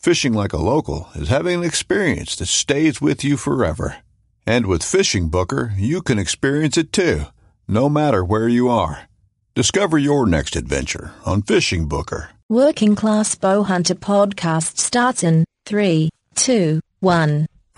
Fishing like a local is having an experience that stays with you forever. And with FishingBooker, you can experience it too, no matter where you are. Discover your next adventure on FishingBooker. Working Class Bowhunter podcast starts in 3, 2, 1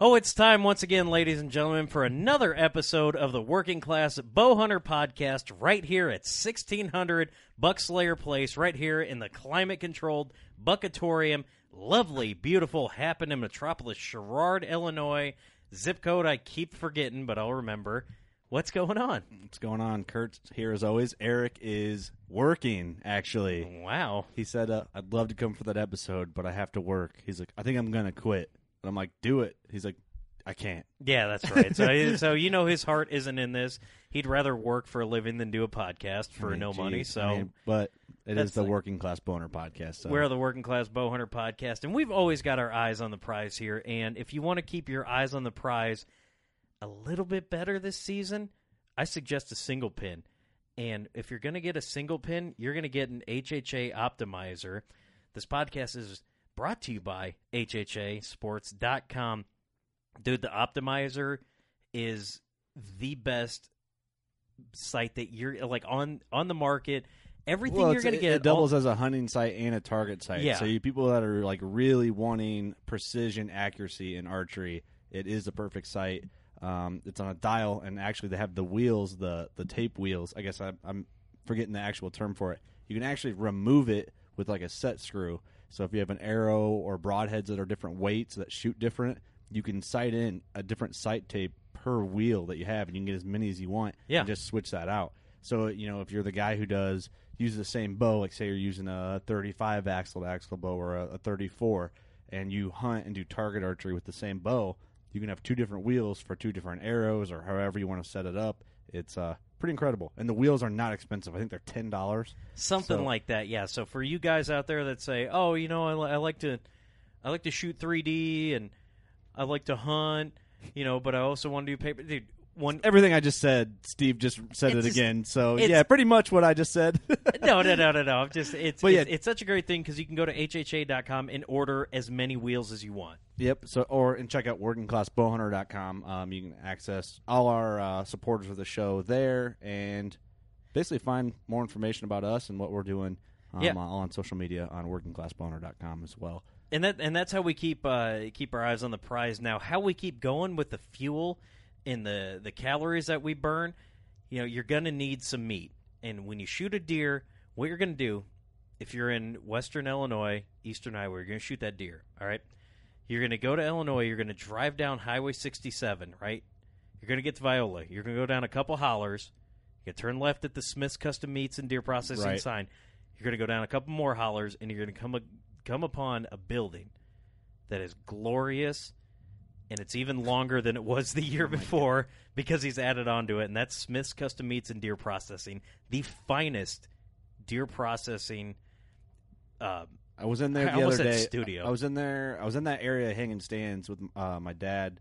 Oh, it's time once again, ladies and gentlemen, for another episode of the Working Class Bowhunter podcast right here at 1600 Buckslayer Place, right here in the climate controlled Buckatorium. Lovely, beautiful, happen in Metropolis, Sherrard, Illinois. Zip code I keep forgetting, but I'll remember. What's going on? What's going on? Kurt's here as always. Eric is working, actually. Wow. He said, uh, I'd love to come for that episode, but I have to work. He's like, I think I'm going to quit. And I'm like, do it. He's like, I can't. Yeah, that's right. So, so you know his heart isn't in this. He'd rather work for a living than do a podcast for I mean, no money. So I mean, but it is the like- Working Class Boner podcast. So. We're the Working Class Bowhunter Podcast, and we've always got our eyes on the prize here. And if you want to keep your eyes on the prize a little bit better this season, I suggest a single pin. And if you're going to get a single pin, you're going to get an HHA optimizer. This podcast is brought to you by HHASports.com. Dude, the optimizer is the best sight that you're like on on the market. Everything well, you're going to get It doubles as a hunting sight and a target sight. Yeah. So you people that are like really wanting precision accuracy in archery, it is the perfect sight. Um, it's on a dial, and actually they have the wheels, the the tape wheels. I guess I, I'm forgetting the actual term for it. You can actually remove it with like a set screw. So if you have an arrow or broadheads that are different weights that shoot different, you can sight in a different sight tape per wheel that you have, and you can get as many as you want. Yeah. And just switch that out. So you know if you're the guy who does use the same bow, like say you're using a 35 axle to axle bow or a, a 34, and you hunt and do target archery with the same bow, you can have two different wheels for two different arrows or however you want to set it up. It's uh, pretty incredible, and the wheels are not expensive. I think they're ten dollars. something So- like that yeah so for you guys out there that say oh you know I, I like to i like to shoot 3d and i like to hunt you know but i also want to do paper dude one Everything I just said, Steve just said it just- again. So yeah, pretty much what I just said. no no no no no i'm just it's But yeah. it's, it's such a great thing because you can go to hha.com and order as many wheels as you want Yep. So, or and check out workingclassbowhunter.com. Um, you can access all our uh, supporters of the show there, and basically find more information about us and what we're doing um, Yeah. all on social media on workingclassboner.com as well. and that and that's how we keep uh, keep our eyes on the prize. Now, how we keep going with the fuel and the the calories that we burn, you know, you're gonna need some meat. And when you shoot a deer, what you're gonna do, if you're in Western Illinois, Eastern Iowa, you're gonna shoot that deer. All right, you're gonna go to Illinois. You're gonna drive down Highway 67. Right, you're gonna get to Viola. You're gonna go down a couple hollers. You turn left at the Smith's Custom Meats and Deer Processing Right. sign. You're going to go down a couple more hollers, and you're going to come a, come upon a building that is glorious, and it's even longer than it was the year before because he's added on to it, and that's Smith's Custom Meats and Deer Processing, the finest deer processing. Uh, I was in there I the other day. studio. I was in there. I was in that area hanging stands with uh, my dad.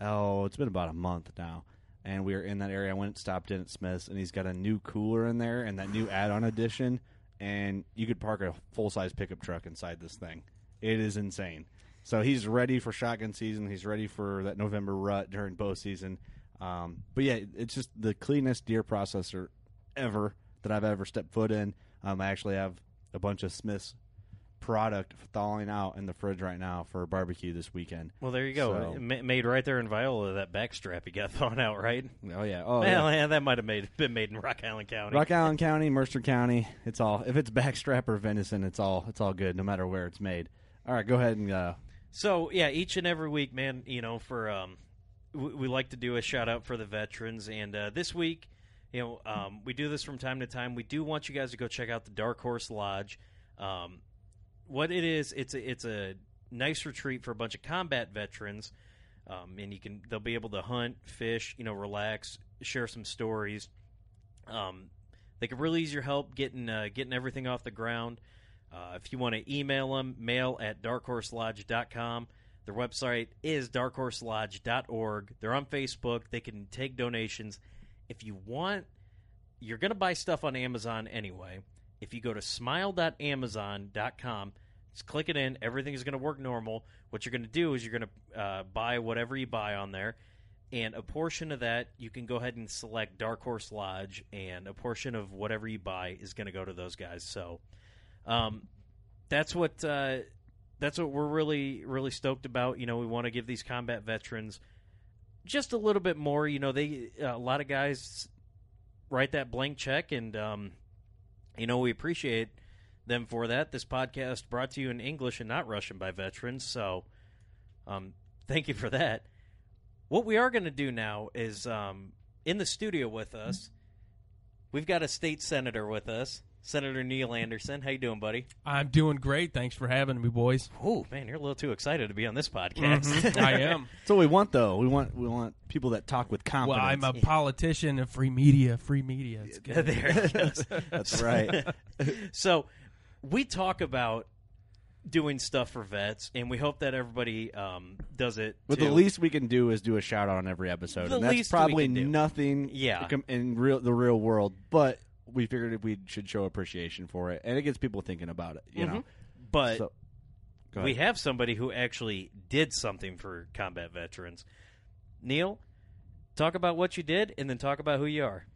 Oh, it's been about a month now, and we were in that area. I went and stopped in at Smith's, and he's got a new cooler in there and that new add-on edition, and you could park a full-size pickup truck inside this thing. It is insane. So he's ready for shotgun season. He's ready for that November rut during bow season. Um, but yeah, it's just the cleanest deer processor ever that I've ever stepped foot in. Um, I actually have a bunch of Smith's product thawing out in the fridge right now for barbecue this weekend. well, there you go. So- Ma- made right there in Viola, that backstrap he got thrown out, right? Oh yeah, oh well, yeah. yeah, that might have made been made in Rock Island County. Rock Island County, Mercer County. It's all if it's backstrap or venison, it's all it's all good, no matter where it's made. All right, go ahead and uh, So yeah, each and every week, man, you know, for um, we, we like to do a shout out for the veterans, and uh, this week, you know, um, we do this from time to time. We do want you guys to go check out the Dark Horse Lodge. Um, what it is, it's a, it's a nice retreat for a bunch of combat veterans, um, and you can they'll be able to hunt, fish, you know, relax, share some stories. Um, they can really use your help getting uh, getting everything off the ground. Uh, if you want to email them, mail at darkhorselodge.com. Their website is darkhorselodge.org. They're on Facebook. They can take donations. If you want, you're going to buy stuff on Amazon anyway. If you go to smile.amazon.com, just click it in. Everything is going to work normal. What you're going to do is you're going to uh, buy whatever you buy on there. And a portion of that, you can go ahead and select Dark Horse Lodge, and a portion of whatever you buy is going to go to those guys. So, um, that's what uh, that's what we're really really stoked about. You know, we want to give these combat veterans just a little bit more. You know, they a lot of guys write that blank check, and um, you know we appreciate them for that. This podcast brought to you in English and not Russian by veterans, so um, thank you for that. What we are going to do now is um, in the studio with us. We've got a state senator with us, Senator Neil Anderson. How you doing, buddy? I'm doing great. Thanks for having me, boys. Oh man, you're a little too excited to be on this podcast. I am. that's what we want though. We want we want people that talk with confidence. Well. I'm a politician of free media. Free media. It's good. there it goes. That's right. So we talk about doing stuff for vets, and we hope that everybody um, does it. But too. the least we can do is do a shout out on every episode, The and that's least we probably can do. nothing. Yeah. in real the real world, but we figured we should show appreciation for it, and it gets people thinking about it. You know, Mm-hmm. but So- we have somebody who actually did something for combat veterans. Neil, talk about what you did, and then talk about who you are.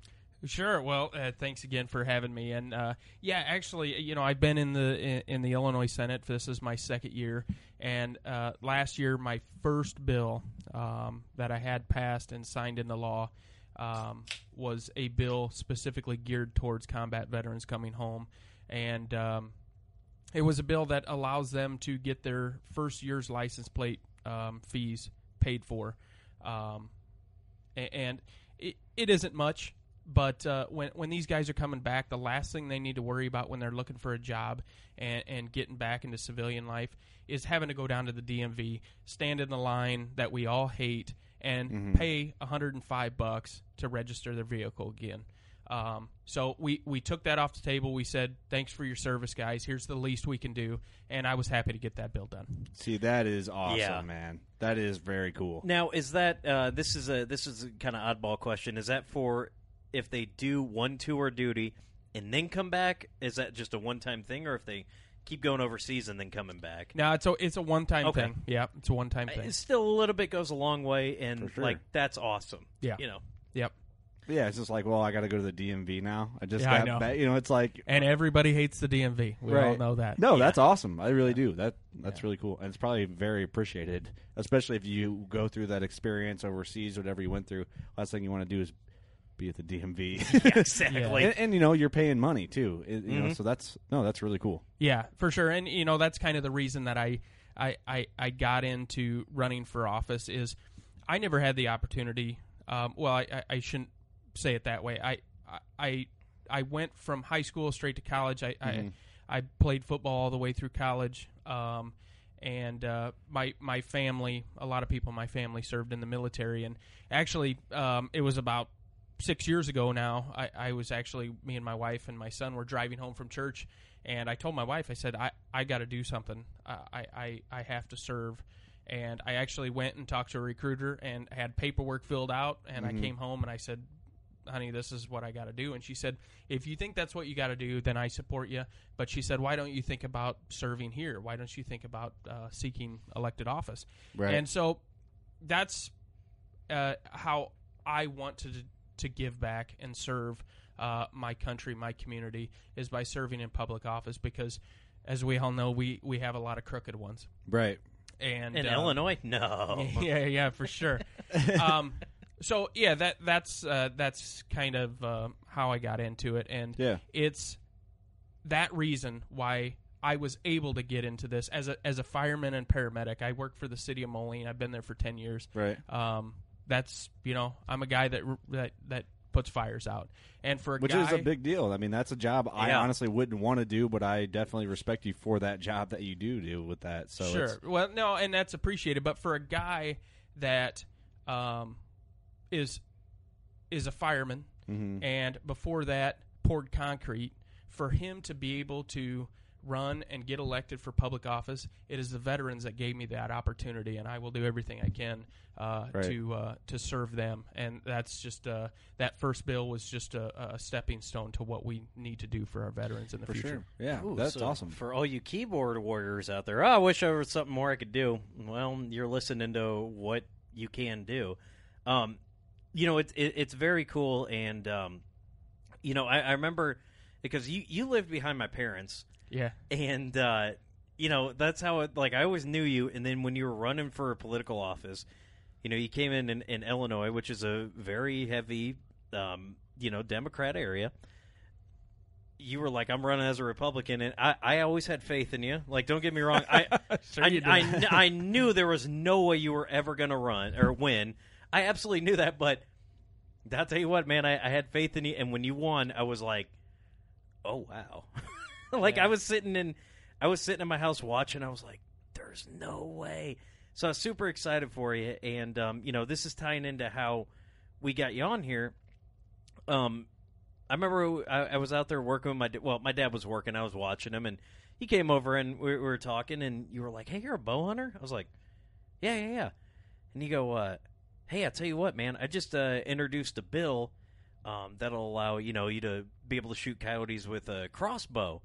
Sure. Well, uh, thanks again for having me. And uh, yeah, actually, you know, I've been in the in, in the Illinois Senate. This is my second year, and uh, last year my first bill um, that I had passed and signed into law um, was a bill specifically geared towards combat veterans coming home, and um, it was a bill that allows them to get their first year's license plate um, fees paid for. Um, and it, it isn't much. But uh, when when these guys are coming back, the last thing they need to worry about when they're looking for a job and, and getting back into civilian life is having to go down to the DMV, stand in the line that we all hate, and pay 105 bucks to register their vehicle again. Um, so we, we took that off the table. We said, "Thanks for your service, guys. Here's the least we can do," and I was happy to get that bill done. See, that is awesome, Yeah. man. That is very cool. Now, is that uh, this is a this is a kind of oddball question? Is that for if they do one tour duty and then come back? Is that just a one time thing, or if they keep going overseas and then coming back? No, it's a it's a one time Okay. thing. Yeah, it's a one time thing. It's still a little bit goes a long way, and For sure. like that's awesome. Yeah. you know. Yep. Yeah, it's just like, well, I got to go to the DMV now. I just Yeah, I got know. back. You know, it's like And everybody hates the DMV. We all Right. know that. No, Yeah. that's awesome. I really do. That that's really cool, and it's probably very appreciated, especially if you go through that experience overseas, whatever you went through. Last thing you want to do is be at the DMV. exactly. and, and, you know, you're paying money too. It- you know, Mhm. so that's no, that's really cool. Yeah, for sure. And you know, that's kind of the reason that I I I, I got into running for office is I never had the opportunity. Um, well, I, I, I shouldn't say it that way. I I I went from high school straight to college. I Mhm. I, I played football all the way through college. Um, and uh, my my family, a lot of people in my family served in the military, and actually, um, it was about six years ago now. I, I was actually me and my wife and my son were driving home from church, and I told my wife, I said, I, I got to do something. I, I I have to serve, and I actually went and talked to a recruiter and had paperwork filled out, and Mhm. I came home and I said, honey, this is what I got to do. And she said, if you think that's what you got to do, then I support you. But she said, why don't you think about serving here? Why don't you think about uh, seeking elected office? Right. And so that's uh, how I want to to give back and serve uh, my country, my community, is by serving in public office because, as we all know, we, we have a lot of crooked ones. Right. And In uh, Illinois, no. yeah, yeah, for sure. um, so yeah, that that's uh, that's kind of uh, how I got into it, and Yeah. it's that reason why I was able to get into this as a as a fireman and paramedic. I work for the city of Moline. I've been there for ten years. Right. Um, that's you know I'm a guy that that that puts fires out, and for a Which guy, is a big deal. I mean, that's a job I Yeah. honestly wouldn't want to do, but I definitely respect you for that job that you do do with that. So sure. Well, no, and that's appreciated. But for a guy that um, is is a fireman, Mhm. and before that poured concrete, for him to be able to run and get elected for public office, it is the veterans that gave me that opportunity, and I will do everything I can uh, Right. to uh, to serve them. And that's just uh, that first bill was just a, a stepping stone to what we need to do for our veterans in the For future. sure. Yeah, Ooh, that's so awesome. For all you keyboard warriors out there, oh, I wish there was something more I could do. Well, you're listening to what you can do. Um, you know, it's it, it's very cool, and um, you know, I, I remember because you you lived behind my parents, Yeah. and uh, you know that's how it. Like I always knew you, and then when you were running for a political office, you know, you came in in, in Illinois, which is a very heavy, um, you know, Democrat area you were like, I'm running as a Republican, and I, I always had faith in you. Like, don't get me wrong, I Sure I. I, kn- I knew there was no way you were ever going to run or win. I absolutely knew that, but I'll tell you what, man, I, I had faith in you, and when you won, I was like, oh wow, like I was sitting in, I was sitting in my house watching. I was like, there's no way. So I was super excited for you, and um, you know, this is tying into how we got you on here. Um, I remember I, I was out there working with my well, my dad was working. I was watching him, and he came over and we, we were talking, and you were like, "Hey, you're a bow hunter?" I was like, "Yeah, yeah, yeah." And you go, uh, "Hey, I tell you what, man, I just uh, introduced a bill um, that'll allow you know you to be able to shoot coyotes with a crossbow."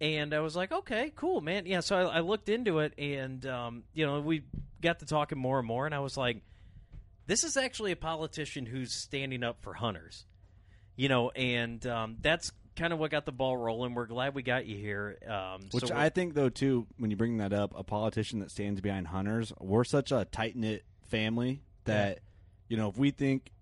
And I was like, "Okay, cool, man." Yeah, so I, I looked into it, and um, you know, we got to talking more and more, and I was like, "This is actually a politician who's standing up for hunters." you know, and um, that's kind of what got the ball rolling. We're glad we got you here. Um, Which so I think, though, too, when you bring that up, a politician that stands behind hunters, we're such a tight knit family that, you know, if we think,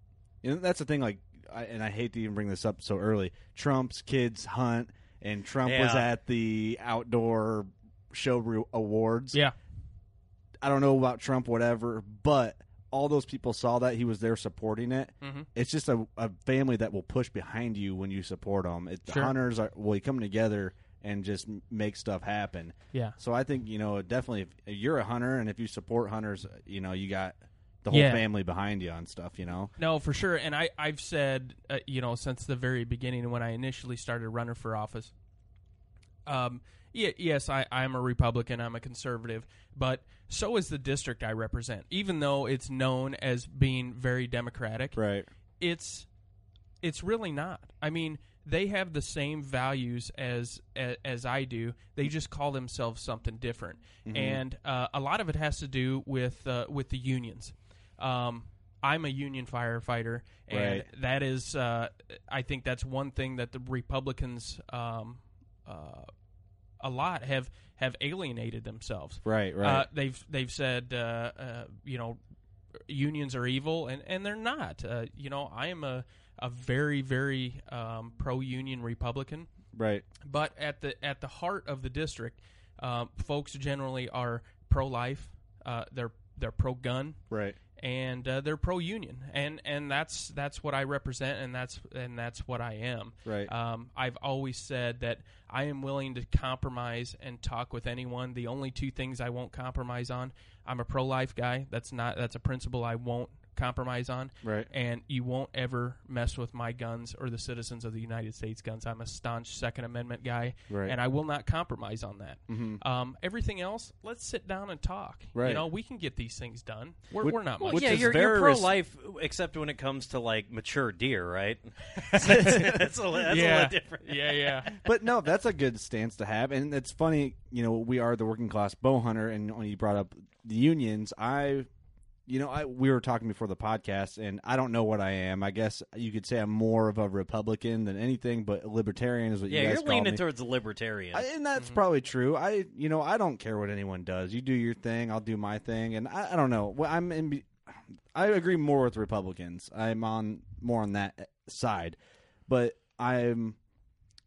and that's the thing, like, I, and I hate to even bring this up so early. Trump's kids hunt, and Trump was at the outdoor show re- awards. Yeah. I don't know about Trump, whatever, but all those people saw that he was there supporting it. Mhm. It's just a, a family that will push behind you when you support them. It, Sure. Hunters are will come together and just make stuff happen. Yeah. So I think you know definitely if you're a hunter and if you support hunters, you know you got the whole Yeah. family behind you on stuff. You know. No, for sure. And I, I've said, uh, you know, since the very beginning when I initially started running for office, um, yeah, yes, I, I'm a Republican, I'm a conservative, but so is the district I represent. Even though it's known as being very Democratic, Right. it's it's really not. I mean, they have the same values as as, as I do. They just call themselves something different, Mhm. and uh, a lot of it has to do with uh, with the unions. Um, I'm a union firefighter, and Right. that is, uh, I think that's one thing that the Republicans, um, uh, a lot have have alienated themselves. Right, right. Uh, they've they've said, uh, uh, you know, unions are evil, and, and they're not. Uh, you know, I am a a very very um, pro union Republican. right. But at the at the heart of the district, um, folks generally are pro life. Uh, they're they're pro gun Right. And uh, they're pro union, and and that's that's what I represent, and that's and that's what I am. Right. Um, I've always said that I am willing to compromise and talk with anyone. The only two things I won't compromise on: I'm a pro life guy. That's not that's a principle I won't compromise on. Right. And you won't ever mess with my guns or the citizens of the United States guns. I'm a staunch Second Amendment guy, Right. and I will not compromise on that. Mhm. Um, everything else, let's sit down and talk. You know, we can get these things done. We're, Which- we're not Well, yeah, is you're, you're pro-life, except when it comes to like mature deer, right? that's, that's, a, that's a yeah, little different. yeah, yeah. but no, that's a good stance to have, and it's funny. You know, we are the working class bow hunter, and when you brought up the unions, I, you know, I we were talking before the podcast, and I don't know what I am. I guess you could say I'm more of a Republican than anything, but libertarian is what Yeah, you guys you're call leaning me. towards the libertarian. I, and that's probably true. I, you know, I don't care what anyone does. You do your thing, I'll do my thing, and I, I don't know. Well, I'm in. I agree more with Republicans. I'm on more on that side, but I'm,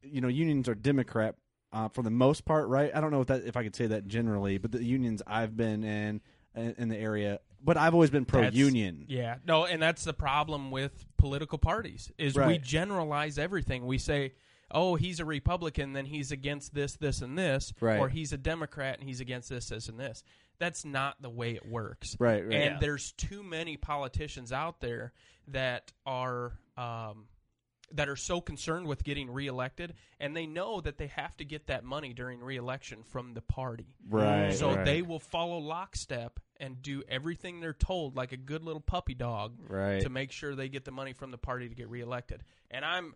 you know, unions are Democrat uh, for the most part, right? I don't know if that if I could say that generally, but the unions I've been in in, in the area, but I've always been pro That's- union. Yeah, no, and that's the problem with political parties is we Right. generalize everything. We say, "Oh, he's a Republican, then he's against this, this, and this," Right. or he's a Democrat and he's against this, this, and this. That's not the way it works. Right, right. And Yeah. there's too many politicians out there that are. Um, that are so concerned with getting reelected, and they know that they have to get that money during reelection from the party. Right, So right. they will follow lockstep and do everything they're told, like a good little puppy dog, Right. to make sure they get the money from the party to get reelected. And I'm,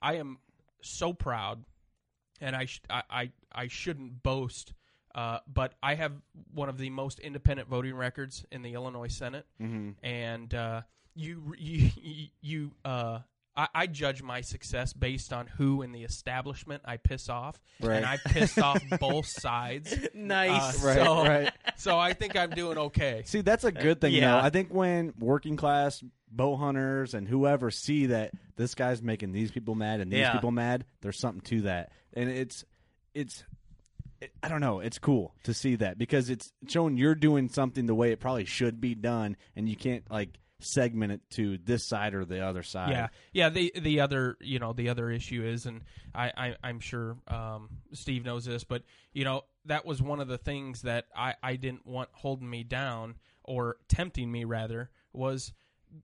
I am so proud, and I, sh- I, I, I shouldn't boast, uh, but I have one of the most independent voting records in the Illinois Senate, Mhm. and uh, you, you, you, uh, I, I judge my success based on who in the establishment I piss off, Right. and I pissed off both sides. nice. Uh, Right, so, right. so I think I'm doing okay. See, that's a good thing, Yeah. though. I think when working class bow hunters and whoever see that this guy's making these people mad and these Yeah. people mad, there's something to that, and it's it's. It, I don't know. It's cool to see that because it's showing you're doing something the way it probably should be done, and you can't like segment it to this side or the other side. Yeah, yeah. The the other you know the other issue is, and I, I I'm sure um, Steve knows this, but you know that was one of the things that I I didn't want holding me down or tempting me rather was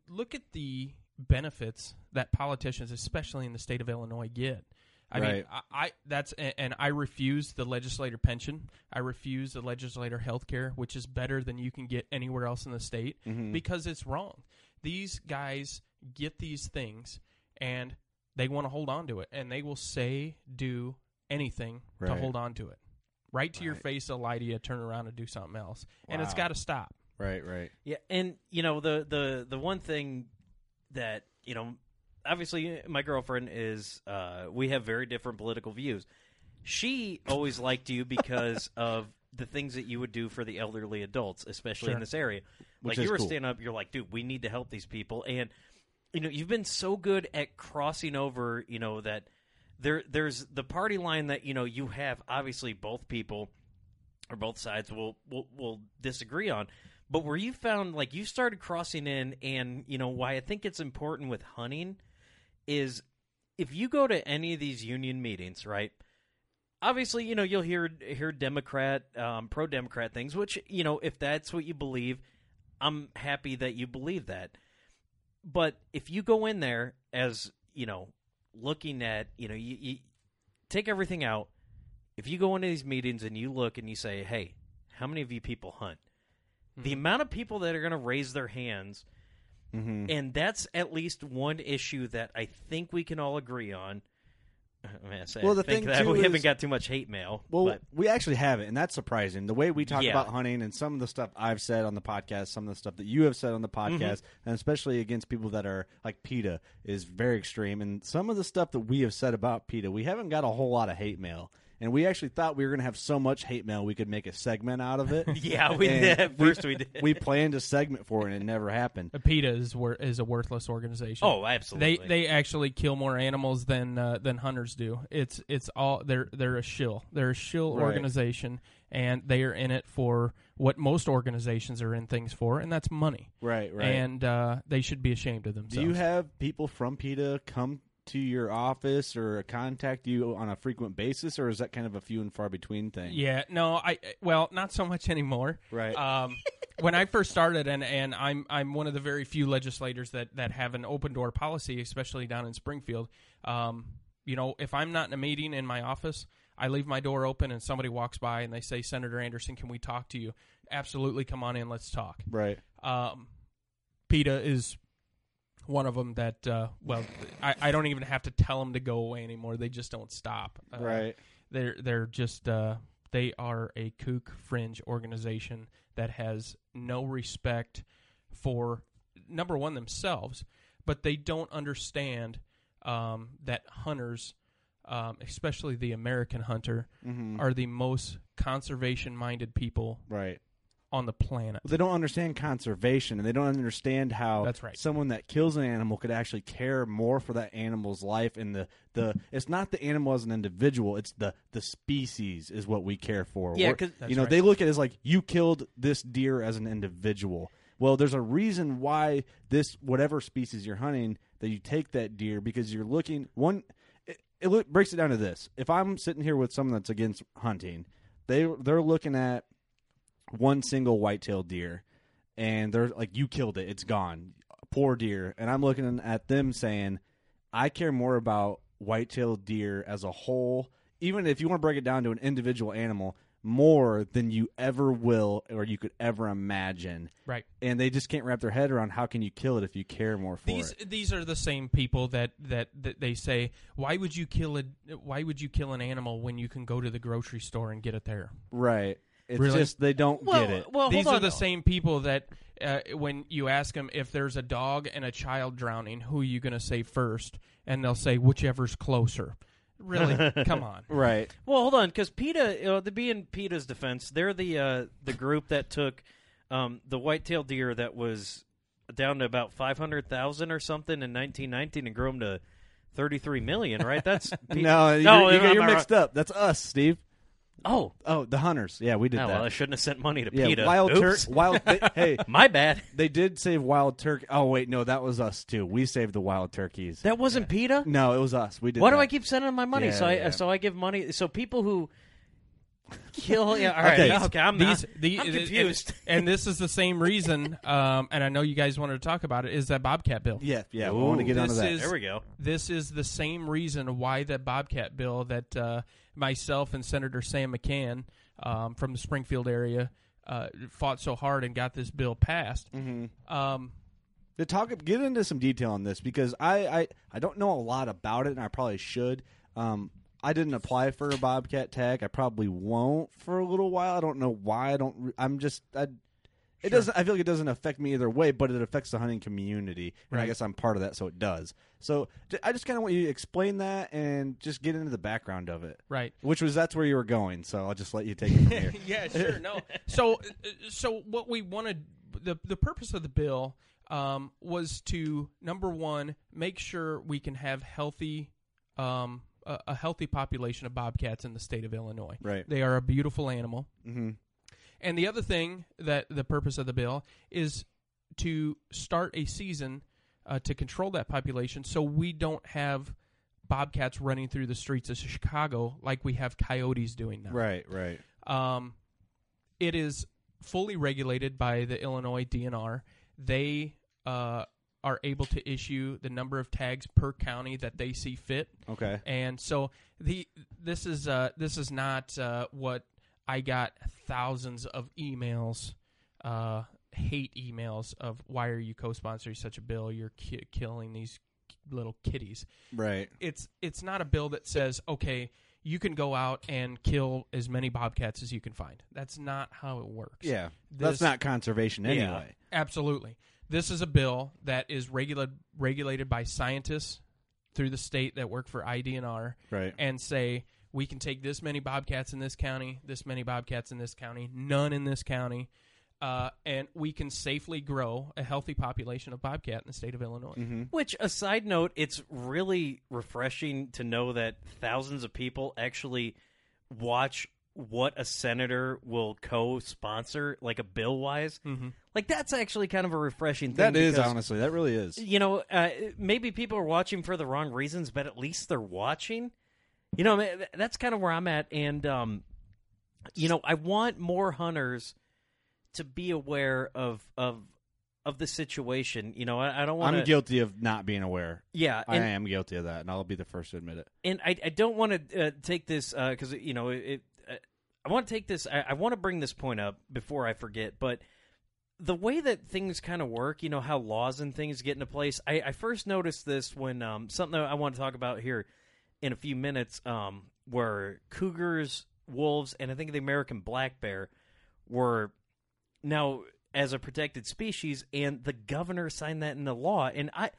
look at the benefits that politicians, especially in the state of Illinois, get. I mean, I, I that's and I refuse the legislator pension. I refuse the legislator health care, which is better than you can get anywhere else in the state mm-hmm. because it's wrong. These guys get these things and they want to hold on to it, and they will say, do anything to hold on to it. Right to your face, they'll lie to you, turn around and do something else, and it's got to stop. Right. Right. Yeah, and you know the the the one thing that you know, obviously, my girlfriend is. Uh, we have very different political views. She always liked you because of the things that you would do for the elderly adults, especially in this area. Which like is you were cool. standing up, you're like, dude, we need to help these people, and you know, you've been so good at crossing over. You know that there there's the party line that you know you have. Obviously, both people or both sides will will will disagree on. But where you found like you started crossing in, and you know why I think it's important with hunting is if you go to any of these union meetings, right? Obviously, you know you'll hear hear Democrat, um, pro Democrat things, which you know if that's what you believe, I'm happy that you believe that. But if you go in there as you know looking at you know you, you take everything out if you go into these meetings and you look and you say, "Hey, how many of you people hunt?" The amount of people that are going to raise their hands, Mm-hmm. and that's at least one issue that I think we can all agree on. I mean, I say, Well, the thing, that we haven't got too much hate mail. Well, but we actually have it, and that's surprising. The way we talk Yeah. about hunting and some of the stuff I've said on the podcast, some of the stuff that you have said on the Mm-hmm. podcast, and especially against people that are like PETA, is very extreme. And some of the stuff that we have said about PETA, we haven't got a whole lot of hate mail. And we actually thought we were going to have so much hate mail we could make a segment out of it. yeah, we And did. At first we did. we planned a segment for it, and it never happened. PETA is wor- is a worthless organization. oh, absolutely. They they actually kill more animals than uh, than hunters do. It's it's all they're they're a shill. They're a shill Right. organization, and they are in it for what most organizations are in things for, and that's money. Right, right. And uh, they should be ashamed of themselves. Do you have people from PETA come to your office or contact you on a frequent basis, or is that kind of a few and far between thing? Yeah, no, I well, not so much anymore. Right. Um, when I first started, and, and I'm I'm one of the very few legislators that that have an open door policy, especially down in Springfield. Um, you know, if I'm not in a meeting in my office, I leave my door open, and somebody walks by and they say, "Senator Anderson, can we talk to you?" Absolutely, come on in, let's talk. Right. Um, PETA is one of them that uh, well, I, I don't even have to tell them to go away anymore. They just don't stop. Uh, Right. they're they're just uh, they are a kook fringe organization that has no respect for number one themselves, but they don't understand um, that hunters, um, especially the American hunter, Mhm. are the most conservation minded people Right. On the planet. They don't understand conservation, and they don't understand how That's right. someone that kills an animal could actually care more for that animal's life. And the, the it's not the animal as an individual; it's the the species is what we care for. Yeah, 'cause- you know right. they look at it as like you killed this deer as an individual. Well, there's a reason why this whatever species you're hunting that you take that deer because you're looking one. It, it breaks it down to this: if I'm sitting here with someone that's against hunting, they they're looking at one single whitetail deer, and they're like, "You killed it; it's gone, poor deer." And I'm looking at them saying, "I care more about whitetail deer as a whole, even if you want to break it down to an individual animal." More than you ever will, or you could ever imagine, Right. and they just can't wrap their head around how can you kill it if you care more for These it. these are the same people that, that, that they say, why would you kill a why would you kill an animal when you can go to the grocery store and get it there? Right? It's Really? just they don't well, get it. well, These are on. the same people that uh, when you ask them if there's a dog and a child drowning, who are you going to say first? And they'll say whichever's closer. Really? Come on. Right? Well, hold on, because PETA, uh, to be in PETA's defense, they're the uh, the group that took um, the white-tailed deer that was down to about five hundred thousand or something in nineteen nineteen and grew them to thirty three million. Right? That's Pe- No, you're, no, you're, you're I mixed up. That's us, Steve. Oh, Oh, the hunters. Yeah, we did oh, that. well, I shouldn't have sent money to yeah, PETA. wild Oops. turkey. Wild. They, hey, My bad. they did save wild turkey. Oh wait, no, that was us too. We saved the wild turkeys. That wasn't PETA. no, it was us. We did. Why do. I keep sending my money? Yeah, so I so I give money. So people who kill. Yeah, all right. Okay. Okay, I'm These, not. the, I'm and- confused. And, this is the same reason, um, and I know you guys wanted to talk about it, is that Bobcat bill. Yeah, yeah. we want to get onto this that. is- there we go. This is the same reason why that Bobcat bill that uh, myself and Senator Sam McCann um, from the Springfield area uh, fought so hard and got this bill passed. Mm-hmm. Um, to talk get into some detail on this because I, I I don't know a lot about it and I probably should. Um, I didn't apply for a Bobcat tag. I probably won't for a little while. I don't know why. I don't. re- I'm just. I, it doesn't. I feel like it doesn't affect me either way, but it affects the hunting community, and I guess I'm part of that, so it does. So I just kind of want you to explain that and just get into the background of it. right. Which was that's where you were going. So I'll just let you take it from here. yeah, sure. No. So, uh, so what we wanted the the purpose of the bill um, was to number one make sure we can have healthy. Um, a, a healthy population of bobcats in the state of Illinois. Right. They are a beautiful animal. hmm And the other thing that the purpose of the bill is to start a season uh, to control that population so we don't have bobcats running through the streets of Chicago like we have coyotes doing now. Right. Right. Um, it is fully regulated by the Illinois DNR. They uh, are able to issue the number of tags per county that they see fit. Okay. And so the this is uh, this is not uh, what I got thousands of emails, uh, hate emails of why are you co-sponsoring such a bill? You're ki- killing these little kitties. Right. It's it's not a bill that says okay you can go out and kill as many bobcats as you can find. That's not how it works. Yeah. This- That's not conservation Yeah, anyway. absolutely. This is a bill that is regula- regulated by scientists through the state that work for IDNR Right. and say we can take this many bobcats in this county, this many bobcats in this county, none in this county, uh, and we can safely grow a healthy population of bobcat in the state of Illinois. Mm-hmm. Which, a side note, it's really refreshing to know that thousands of people actually watch what a senator will co-sponsor, like a bill wise. Mhm. Like that's actually kind of a refreshing thing. That is because, honestly, that really is. You know, uh, maybe people are watching for the wrong reasons, but at least they're watching. You know, that's kind of where I'm at, and um, you know, I want more hunters to be aware of of of the situation. You know, I, I don't want I'm guilty of not being aware. Yeah, I am guilty of that, and I'll be the first to admit it. and I, I don't want to uh, take this because you know it. I want to take this. I, I want to bring this point up before I forget. But the way that things kind of work, you know, how laws and things get into place. I, I first noticed this when um, something I want to talk about here in a few minutes, um, where cougars, wolves, and I think the American black bear were now as a protected species, and the governor signed that into law. And I,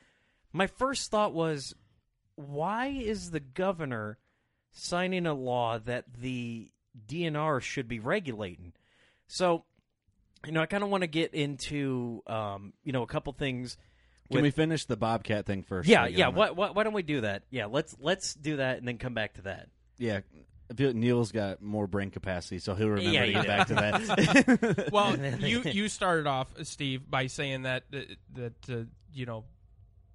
my first thought was, why is the governor signing a law that the DNR should be regulating? So, you know, I kind of want to get into, um, you know, a couple things. Can with- we finish the bobcat thing first? yeah, so we get yeah. Why, why, why don't we do that? Yeah, let's let's do that and then come back to that. that? Yeah. I feel Neil's got more brain capacity, so he'll remember Yeah, to get do. back to that. well, you you started off, Steve, by saying that that, that uh, you know,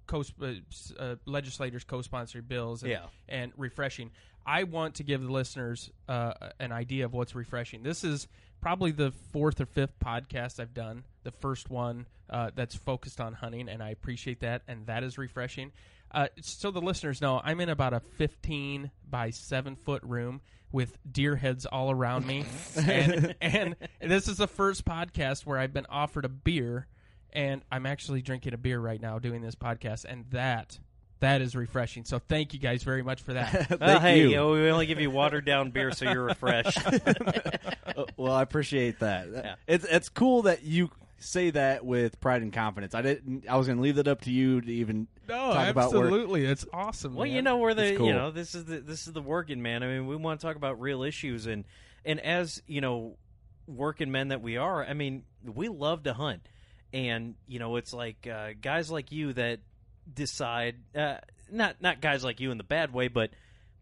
co- uh, uh, legislators co-sponsor bills and, Yeah. and refreshing. I want to give the listeners uh, an idea of what's refreshing. This is probably the fourth or fifth podcast I've done. The first one uh, that's focused on hunting, and I appreciate that, and that is refreshing. Uh, so the listeners know, I'm in about a 15 by 7 foot room with deer heads all around me, and and this is the first podcast where I've been offered a beer, and I'm actually drinking a beer right now doing this podcast, and that that is refreshing. So thank you guys very much for that. Well, hey, you know, we only give you watered down beer so you're refreshed. Uh, well, I appreciate that. It's it's cool that you say that with pride and confidence. I didn't. I was going to leave that up to you to even No, talk about where. absolutely, it's awesome. Well, man. you know, we're the cool. you know this is the this is the working man. I mean, we want to talk about real issues and and as you know, working men that we are. I mean, we love to hunt, and you know, it's like uh, guys like you that decide. Uh, not not guys like you in the bad way, but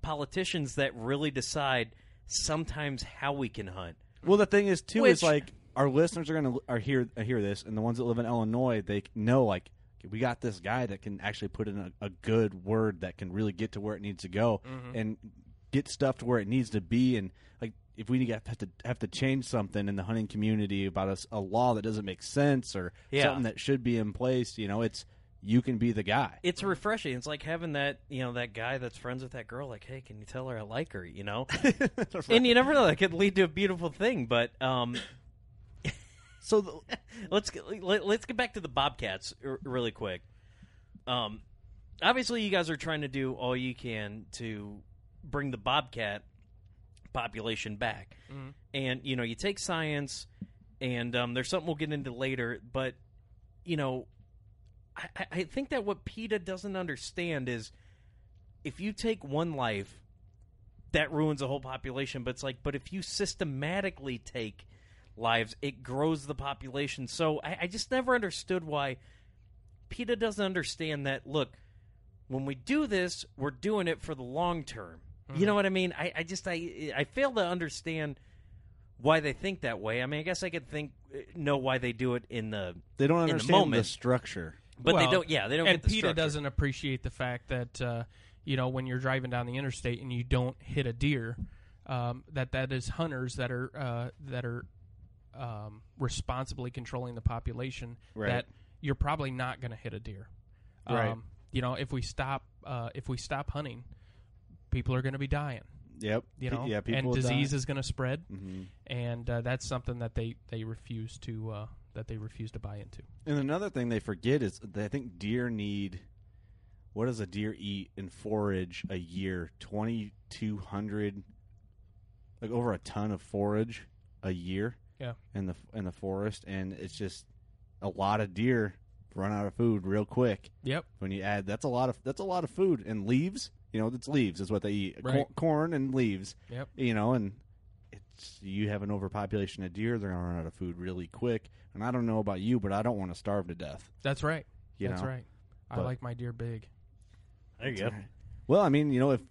politicians that really decide sometimes how we can hunt. Well, the thing is too Which- is like our listeners are going to are hear uh, hear this, and the ones that live in Illinois, they know like we got this guy that can actually put in a, a good word that can really get to where it needs to go Mm-hmm. and get stuff to where it needs to be, and like if we have to have to change something in the hunting community about a law that doesn't make sense or Yeah. something that should be in place, you know, it's you can be the guy. It's refreshing. It's like having that, you know, that guy that's friends with that girl. Like, hey, can you tell her I like her? You know, and you never know. That could lead to a beautiful thing. But um, so the, let's get, let, let's get back to the Bobcats r- really quick. Um, obviously, you guys are trying to do all you can to bring the Bobcat population back, Mhm. and you know, you take science, and um, there's something we'll get into later, but you know, I, I- I think that what PETA doesn't understand is if you take one life, that ruins a whole population. But it's like, but if you systematically take lives, it grows the population. So I, I just never understood why PETA doesn't understand that. Look, when we do this, we're doing it for the long term. You know what I mean? I, I just I I fail to understand why they think that way. I mean, I guess I could think know why they do it in the they don't in the understand the, structure. But they don't. Yeah, they don't And get the PETA structure. doesn't appreciate the fact that uh, you know when you're driving down the interstate and you don't hit a deer, um, that that is hunters that are uh, that are um, responsibly controlling the population. Right. That you're probably not going to hit a deer. Right. Um, you know, if we stop uh, if we stop hunting, people are going to be dying. Yep. You know, yeah, people and disease die. is going to spread, Mhm. and uh, that's something that they they refuse to uh, that they refuse to buy into. And another thing they forget is that I think deer need what does a deer eat and forage a year? Twenty two hundred, like over a ton of forage a year. Yeah. in the in the forest, and it's just a lot of deer run out of food real quick. Yep. When you add, that's a lot of that's a lot of food and leaves. You know, it's leaves is what they eat. Right. Cor- corn and leaves. Yep. You know, and it's you have an overpopulation of deer, they're gonna run out of food really quick. And I don't know about you, but I don't want to starve to death. That's right. You That's know? right. I But- like my deer big. There you go. Well, I mean, you know, if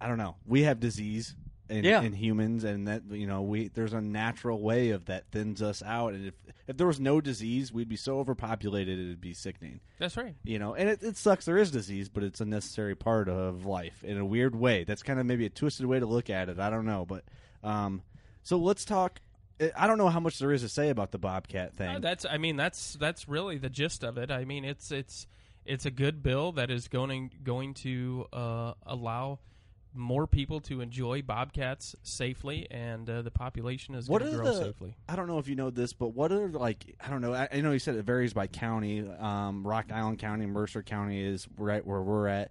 I don't know, we have disease in, Yeah. in humans, and that you know, we there's a natural way of that thins us out. And if if there was no disease, we'd be so overpopulated it'd be sickening. That's right. You know, and it, it sucks there is disease, but it's a necessary part of life in a weird way. That's kind of maybe a twisted way to look at it. I don't know, but um, so let's talk. I don't know how much there is to say about the bobcat thing. Uh, that's I mean that's that's really the gist of it. I mean it's it's it's a good bill that is going going to uh, allow more people to enjoy bobcats safely, and uh, the population is going to grow the? safely. I don't know if you know this, but what are like? I don't know. I, I know you said it varies by county. Um, Rock Island County, Mercer County is right where we're at.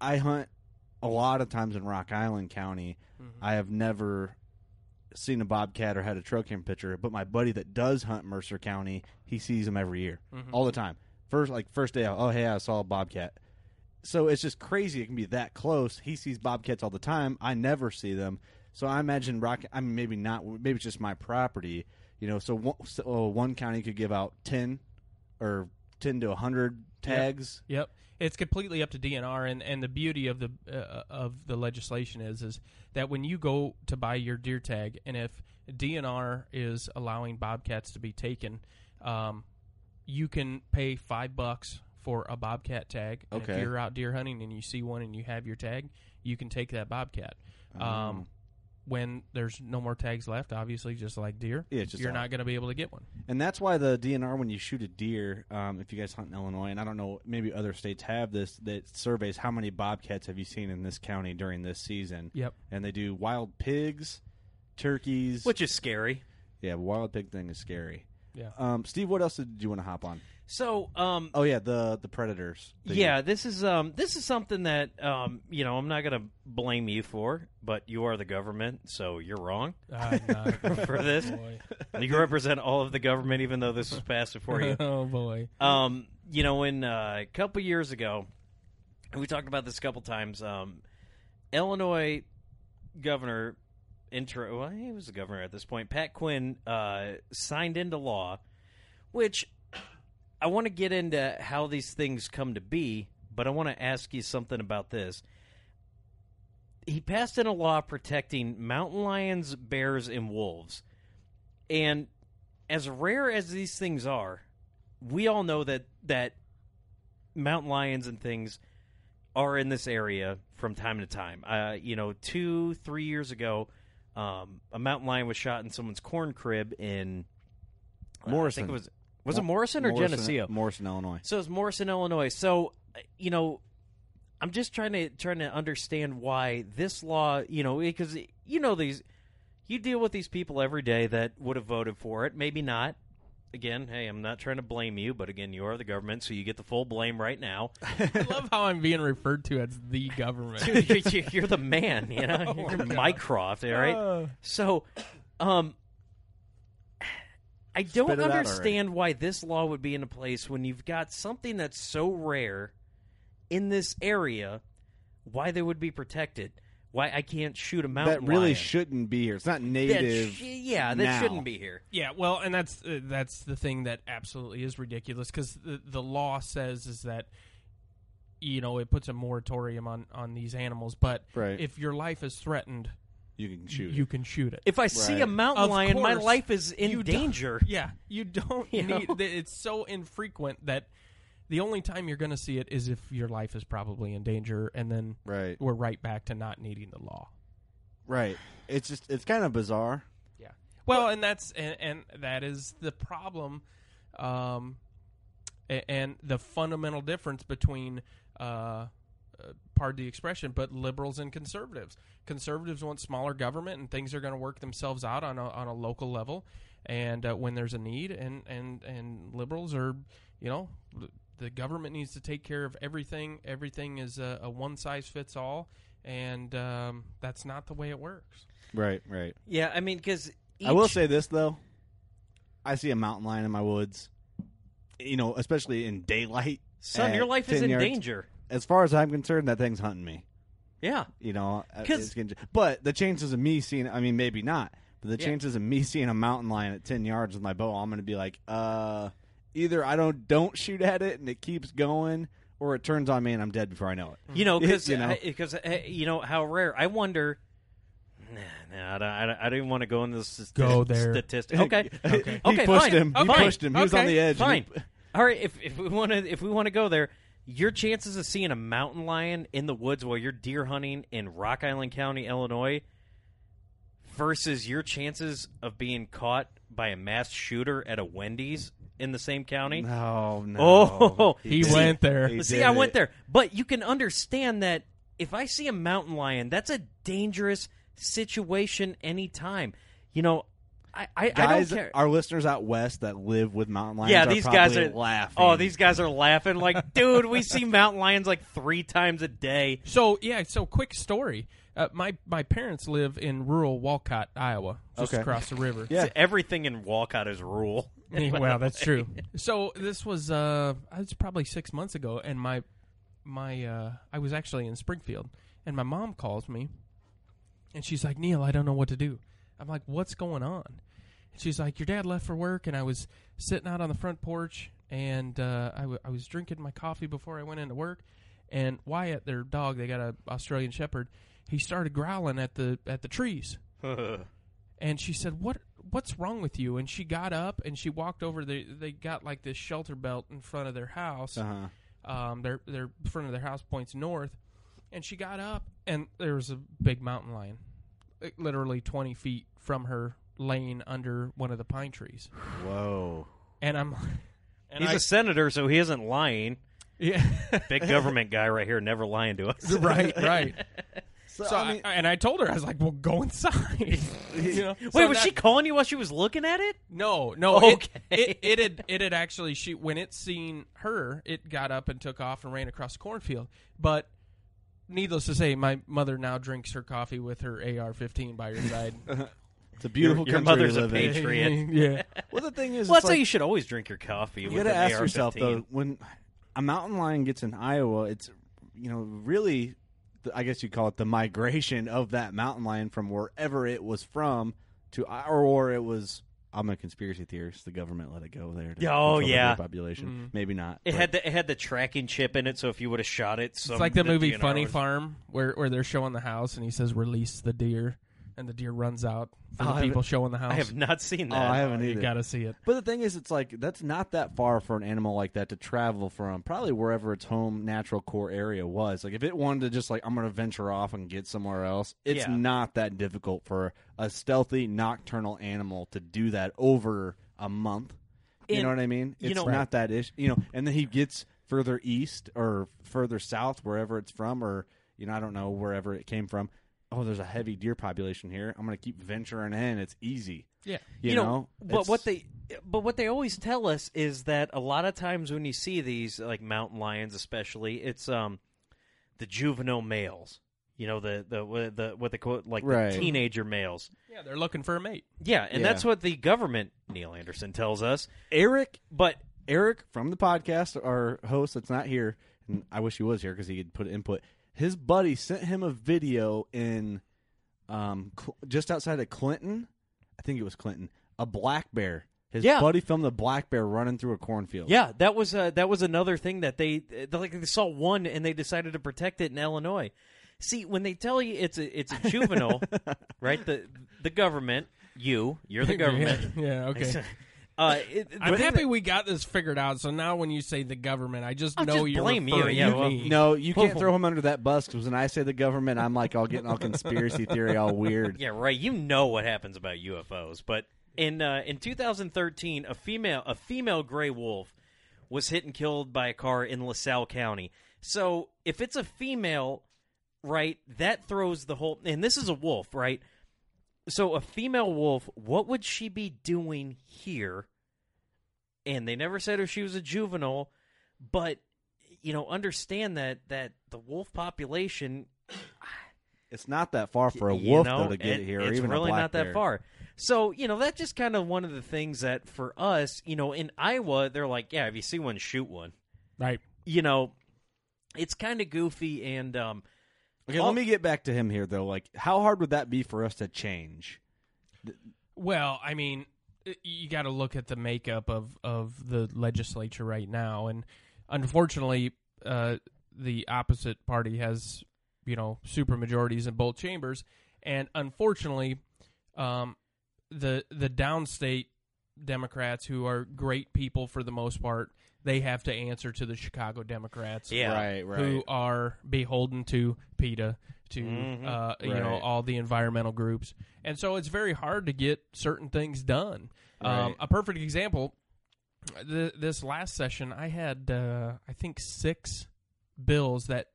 I hunt a lot of times in Rock Island County. Mm-hmm. I have never seen a bobcat or had a trail cam picture, but my buddy that does hunt Mercer County, he sees them every year, Mm-hmm. all the time. First, like first day out, oh hey, I saw a bobcat. So it's just crazy. It can be that close. He sees bobcats all the time. I never see them. So I imagine rock. I mean, maybe not. Maybe it's just my property. You know, so one, so one county could give out ten or ten to hundred tags. Yep, it's completely up to DNR, and, and the beauty of the uh, of the legislation is is that when you go to buy your deer tag, and if DNR is allowing bobcats to be taken, um, you can pay five bucks for a bobcat tag. And Okay. If you're out deer hunting and you see one and you have your tag, you can take that bobcat. Um, when there's no more tags left, obviously, just like deer, Yeah, just you're out. not going to be able to get one. And that's why the DNR, when you shoot a deer, um, if you guys hunt in Illinois, and I don't know, maybe other states have this, that surveys how many bobcats have you seen in this county during this season. Yep. And they do wild pigs, turkeys. Which is scary. yeah, wild pig thing is scary. Yeah. Um, Steve, what else did you want to hop on? So, um, Oh yeah, the the predators. The- yeah, this is um, this is something that um, you know I'm not going to blame you for, but you are the government, so you're wrong I'm not- for this. boy. You represent all of the government, even though this was passed before you. oh boy. Um, you know, when uh, a couple years ago, and we talked about this a couple times. Um, Illinois governor intro. Well, he was the governor at this point. Pat Quinn uh, signed into law, which I want to get into how these things come to be, but I want to ask you something about this. He passed in a law protecting mountain lions, bears, and wolves. And as rare as these things are, we all know that that mountain lions and things are in this area from time to time. Uh, you know, two, three years ago, um, a mountain lion was shot in someone's corn crib in uh, Morrison. I think it was was it Morrison or Morrison, Geneseo? Morrison, Illinois. So it's Morrison, Illinois. So you know, I'm just trying to trying to understand why this law, you know, because you know these, you deal with these people every day that would have voted for it, maybe not. Again, hey, I'm not trying to blame you, but again, you are the government, so you get the full blame right now. I love how I'm being referred to as the government. Dude, you're, you're the man, you know. Oh, you're my Mycroft, all right. Uh. So, um, I don't it out already. understand why this law would be in place when you've got something that's so rare in this area. Why they would be protected? Why I can't shoot a mountain That really lion? shouldn't be here. It's not That native. sh- yeah, that now. shouldn't be here. Yeah, well, and that's uh, that's the thing that absolutely is ridiculous because the the law says is that you know it puts a moratorium on on these animals, but Right. if your life is threatened, You can shoot. you can shoot it. If I see Right. a mountain Of lion, my course, life is in you don't- danger. Yeah, you don't You need. know? th- It's so infrequent that the only time you're going to see it is if your life is probably in danger, and then right. we're right back to not needing the law. Right. It's just it's kind of bizarre. Yeah. Well, and that's and, and that is the problem, um, a- and the fundamental difference between. Uh, uh, pardon the expression, but liberals and conservatives. Conservatives want smaller government, and things are going to work themselves out on a on a local level, and uh, when there's a need, and and and liberals are, you know, the government needs to take care of everything. Everything is a, a one size fits all, and um, that's not the way it works. Right, right. Yeah, I mean, because I will say this though. I see a mountain lion in my woods. You know, especially in daylight. son, your life is in yards. danger. As far as I'm concerned, that thing's hunting me. Yeah, You know, uh, 'Cause- it's gonna- but the chances of me seeing, I mean, maybe not, but the Yeah. chances of me seeing a mountain lion at ten yards with my bow, I'm going to be like, uh, either I don't don't shoot at it and it keeps going, or it turns on me and I'm dead before I know it. you know, because You know. because you know how rare. I wonder. Nah, nah, I don't, I don't, I don't even want to go into the st- Go there. Statistic. Okay, He okay, pushed fine. him. He Fine. pushed him. He was on Okay, the edge. and Fine. he- All right, if if we want to if we want to go there, your chances of seeing a mountain lion in the woods while you're deer hunting in Rock Island County, Illinois, versus your chances of being caught by a mass shooter at a Wendy's in the same county. No, no. Oh, He See- went there. He See, did I went there, but you can understand that if I see a mountain lion, that's a dangerous situation anytime. You know, I I, I Guys, don't care. our listeners out west that live with mountain lions, yeah, are these guys are laughing. Oh, these guys are laughing like, dude, we see mountain lions like three times a day. So yeah, so quick story. Uh, my my parents live in rural Walcott, Iowa, just Okay. across the river. Yeah. Everything in Walcott is rural. well, that's true. So this was uh, it's probably six months ago, and my my uh, I was actually in Springfield, and my mom calls me, and she's like, "Neil, I don't know what to do." I'm like, "What's going on?" And she's like, "Your dad left for work, and I was sitting out on the front porch, and uh, I, w- I was drinking my coffee before I went into work, and Wyatt, their dog, they got a Australian Shepherd, he started growling at the at the trees." and she said, "What what's wrong with you?" And she got up and she walked over. They they got like this shelter belt in front of their house. Uh-huh. Um, their their front of their house points north, and she got up and there was a big mountain lion, like, literally twenty feet from her, laying under one of the pine trees. Whoa. And I'm, and He's I, a senator, so he isn't lying. yeah, Big government guy right here, never lying to us. right, right. So, So I mean, I, and I told her I was like, "Well, go inside." you know. Wait, So was that- she calling you while she was looking at it? No, no. it- Okay. It, it, had it had actually she when it seen her, it got up and took off and ran across the cornfield. But needless to say, my mother now drinks her coffee with her AR-15 by her side. It's a beautiful your country mother's to a live in. patriot. yeah. Well, the thing is, Well, it's that's why like- you should always drink your coffee. You got to ask yourself AR-15. though, when a mountain lion gets in Iowa, it's you know really, I guess you'd call it the migration of that mountain lion from wherever it was from to or, or it was. I'm a conspiracy theorist. The government let it go there. To oh, control the yeah. population. Mm. Maybe not. It but- had the it had the tracking chip in it, so if you would have shot it, some, It's like the movie DNR Funny would- Farm, where where they're showing the house and he says, "Release the deer," and the deer runs out for Oh, the I people showing the house. I have not seen Oh, that. I haven't you either. got to see it. But the thing is, it's like that's not that far for an animal like that to travel from. Probably wherever its home natural core area was. Like if it wanted to just like I'm going to venture off and get somewhere else, it's Yeah. not that difficult for a stealthy nocturnal animal to do that over a month. You And, know what I mean? you It's know- not that ish. You know, and then he gets further east or further south, wherever it's from, or you know, I don't know wherever it came from. Oh, there's a heavy deer population here. I'm going to keep venturing in. It's easy. Yeah. You, you know, but what they but what they always tell us is that a lot of times when you see these like mountain lions especially it's um the juvenile males you know the the what- the what they call like Right. the teenager males Yeah, they're looking for a mate. yeah and Yeah. that's what the government Neil Anderson tells us Eric but Eric from the podcast, our host that's not here, and I wish he was here because he could put input. His buddy sent him a video in um, Cl- just outside of Clinton. I think it was Clinton. A black bear. His Yeah. buddy filmed the black bear running through a cornfield. yeah that was uh, that was another thing that they they- like they saw one and they decided to protect it in Illinois see when they tell you it's a it's a juvenile right the the government you you're the government yeah, yeah, okay. Uh it, I'm happy that- we got this figured out. So now, when you say the government, I just I'll know just you're blame you, referring yeah, to well, me. No, you can't Oh. throw him under that bus because when I say the government, I'm like all getting all conspiracy theory, all weird. Yeah, right. You know what happens about UFOs, but in uh, in 2013, a female a female gray wolf was hit and killed by a car in LaSalle County. So if it's a female, right, that throws the whole. And this is a wolf, right? So a female wolf, what would she be doing here? And they never said if she was a juvenile, but you know, understand that that the wolf population It's not that far for a wolf know, though to get it- here, or It's even a really black not that bear. far. So you know that's just kind of one of the things that for us, you know, in Iowa, they're like, yeah, if you see one, shoot one. Right. You know, it's kind of goofy and um, Okay, all- let me get back to him here though. Like, how hard would that be for us to change? Well, I mean, i- you got to look at the makeup of of the legislature right now, and unfortunately, uh, the opposite party has you know super majorities in both chambers, and unfortunately, um, the the downstate Democrats, who are great people for the most part, they have to answer to the Chicago Democrats, Yeah. Right, right. who are beholden to PETA, to Mhm. uh, you know all the environmental groups, and so it's very hard to get certain things done. Um, a perfect example: th- this last session, I had uh, I think six bills that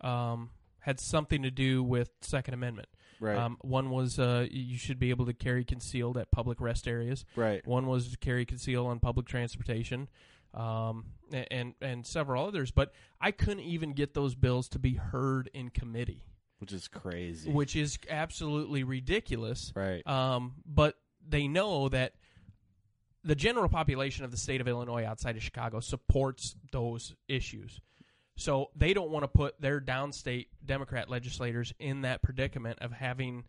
um, had something to do with Second Amendment. Right, Um, one was uh, you should be able to carry concealed at public rest areas. right, One was carry concealed on public transportation, um, and and several others. But I couldn't even get those bills to be heard in committee, which is crazy. which is absolutely ridiculous. right, Um, but they know that the general population of the state of Illinois outside of Chicago supports those issues. So they don't want to put their downstate Democrat legislators in that predicament of having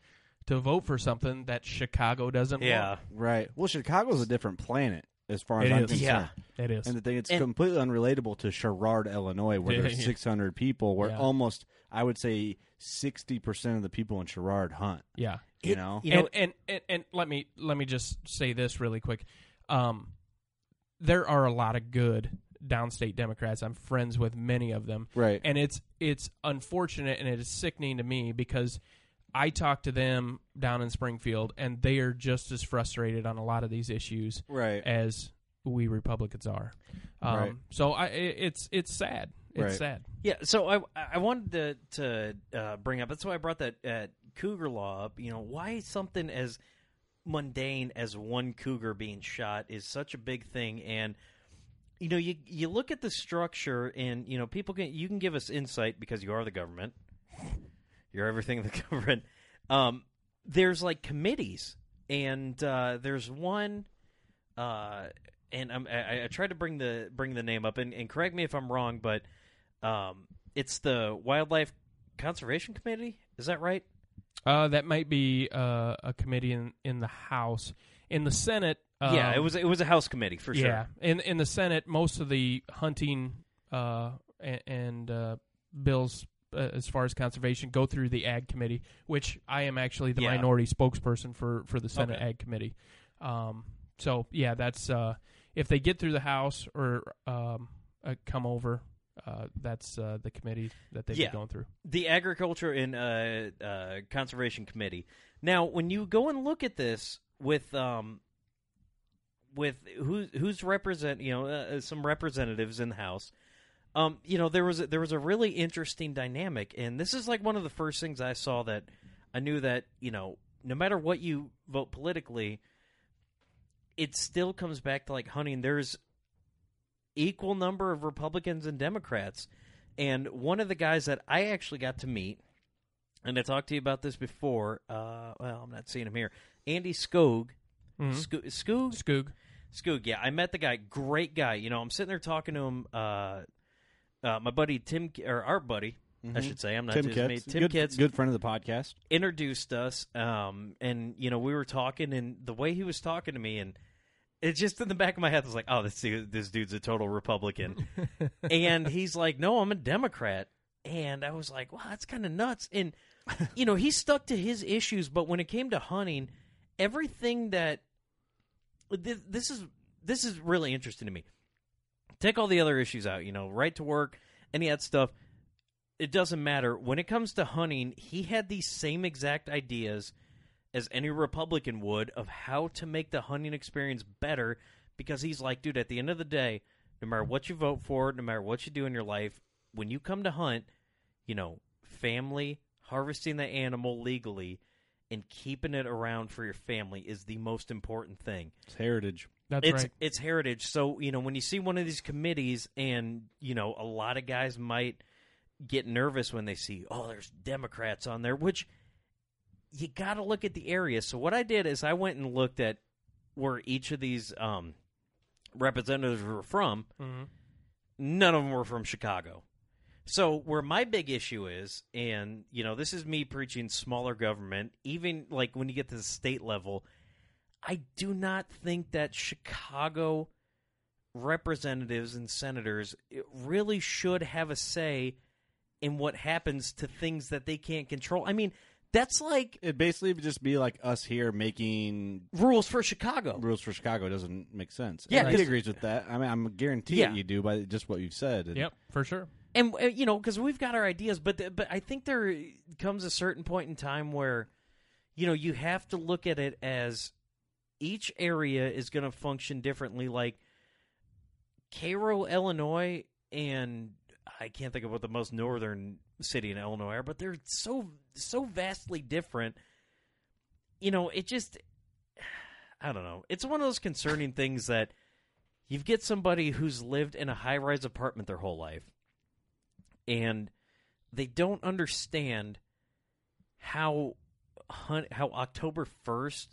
to vote for something that Chicago doesn't yeah, want. right. Well, Chicago's a different planet as far as It I'm is. concerned. Yeah. It is. And the thing, it's And- completely unrelatable to Sherrard, Illinois, where Yeah, there's yeah. 600 people, where Yeah. almost, I would say, 60% of the people in Sherrard hunt. yeah. You It- know? you know, and, and, and and let me let me just say this really quick. Um, there are a lot of good downstate Democrats. I'm friends with many of them, Right. and it's it's unfortunate and it is sickening to me because I talk to them down in Springfield, and they are just as frustrated on a lot of these issues Right. as we Republicans are. Um, Right. So I, it's it's sad. It's Right. sad. Yeah, so I I wanted to to uh, bring up. That's why I brought that uh, cougar law up. You know, why something as mundane as one cougar being shot is such a big thing, and you know, you you look at the structure, and you know, people can you can give us insight because you are the government. You're everything in the government. Um, there's like committees, and uh, there's one. Uh, and I'm, I, I tried to bring the bring the name up, and, and correct me if I'm wrong, but um, it's the Wildlife Conservation Committee. Is that right? Uh, that might be uh, a committee in, in the House. In the Senate, um, yeah, it was it was a House committee for sure. Yeah, in in the Senate, most of the hunting uh, and, and uh, bills uh, as far as conservation go through the Ag Committee, which I am actually the Yeah. minority spokesperson for for the Senate Okay. Ag Committee. Um, so yeah, that's uh, if they get through the House or um, uh, come over. Uh, that's uh, the committee that they've Yeah. been going through. the Agriculture and uh, uh, Conservation Committee. Now, when you go and look at this with um, with who who's represent you know uh, some representatives in the House, um, you know there was a, there was a really interesting dynamic, and this is like one of the first things I saw that I knew that you know no matter what you vote politically, it still comes back to like hunting. There's equal number of Republicans and Democrats. And one of the guys that I actually got to meet, and I talked to you about this before. Uh, well, I'm not seeing him here. Andy Skog, Mhm. Sco- Skoog, Skoog. Skoog. Yeah, I met the guy. Great guy. You know, I'm sitting there talking to him. Uh, uh, my buddy Tim, or our buddy, I should say. I'm not Tim Kitts. Tim good, Kitts good friend of the podcast. introduced us um and you know we were talking and the way he was talking to me and it just in the back of my head I was like oh this dude, this dude's a total republican. And he's like no i'm a democrat. And i was like wow that's kind of nuts. And you know he stuck to his issues but when it came to hunting everything that this, this is this is really interesting to me. Take all the other issues out you know right to work any of that stuff. It doesn't matter. When it comes to hunting, he had these same exact ideas as any Republican would of how to make the hunting experience better because he's like, dude, at the end of the day, no matter what you vote for, no matter what you do in your life, when you come to hunt, you know, family, harvesting the animal legally, and keeping it around for your family is the most important thing. It's heritage. That's it's right. it's heritage. So you know when you see one of these committees, and you know a lot of guys might get nervous when they see oh there's Democrats on there, which you got to look at the area. So what I did is I went and looked at where each of these um, representatives were from. Mhm. None of them were from Chicago. So where my big issue is, and you know, this is me preaching smaller government. Even like when you get to the state level, I do not think that Chicago representatives and senators really should have a say in what happens to things that they can't control. I mean, that's like It basically would just be like us here making rules for Chicago. rules for Chicago. Doesn't make sense. Yeah, and he 'cause- agrees with that. I mean, I'm guaranteed Yeah. you do by just what you've said. And Yep, for sure. and uh, you know because we've got our ideas but the, but i think there comes a certain point in time where you know you have to look at it as each area is going to function differently like cairo illinois and i can't think of what the most northern city in illinois are but they're so so vastly different you know it just i don't know it's one of those concerning things that you get somebody who's lived in a high-rise apartment their whole life and they don't understand how how October 1st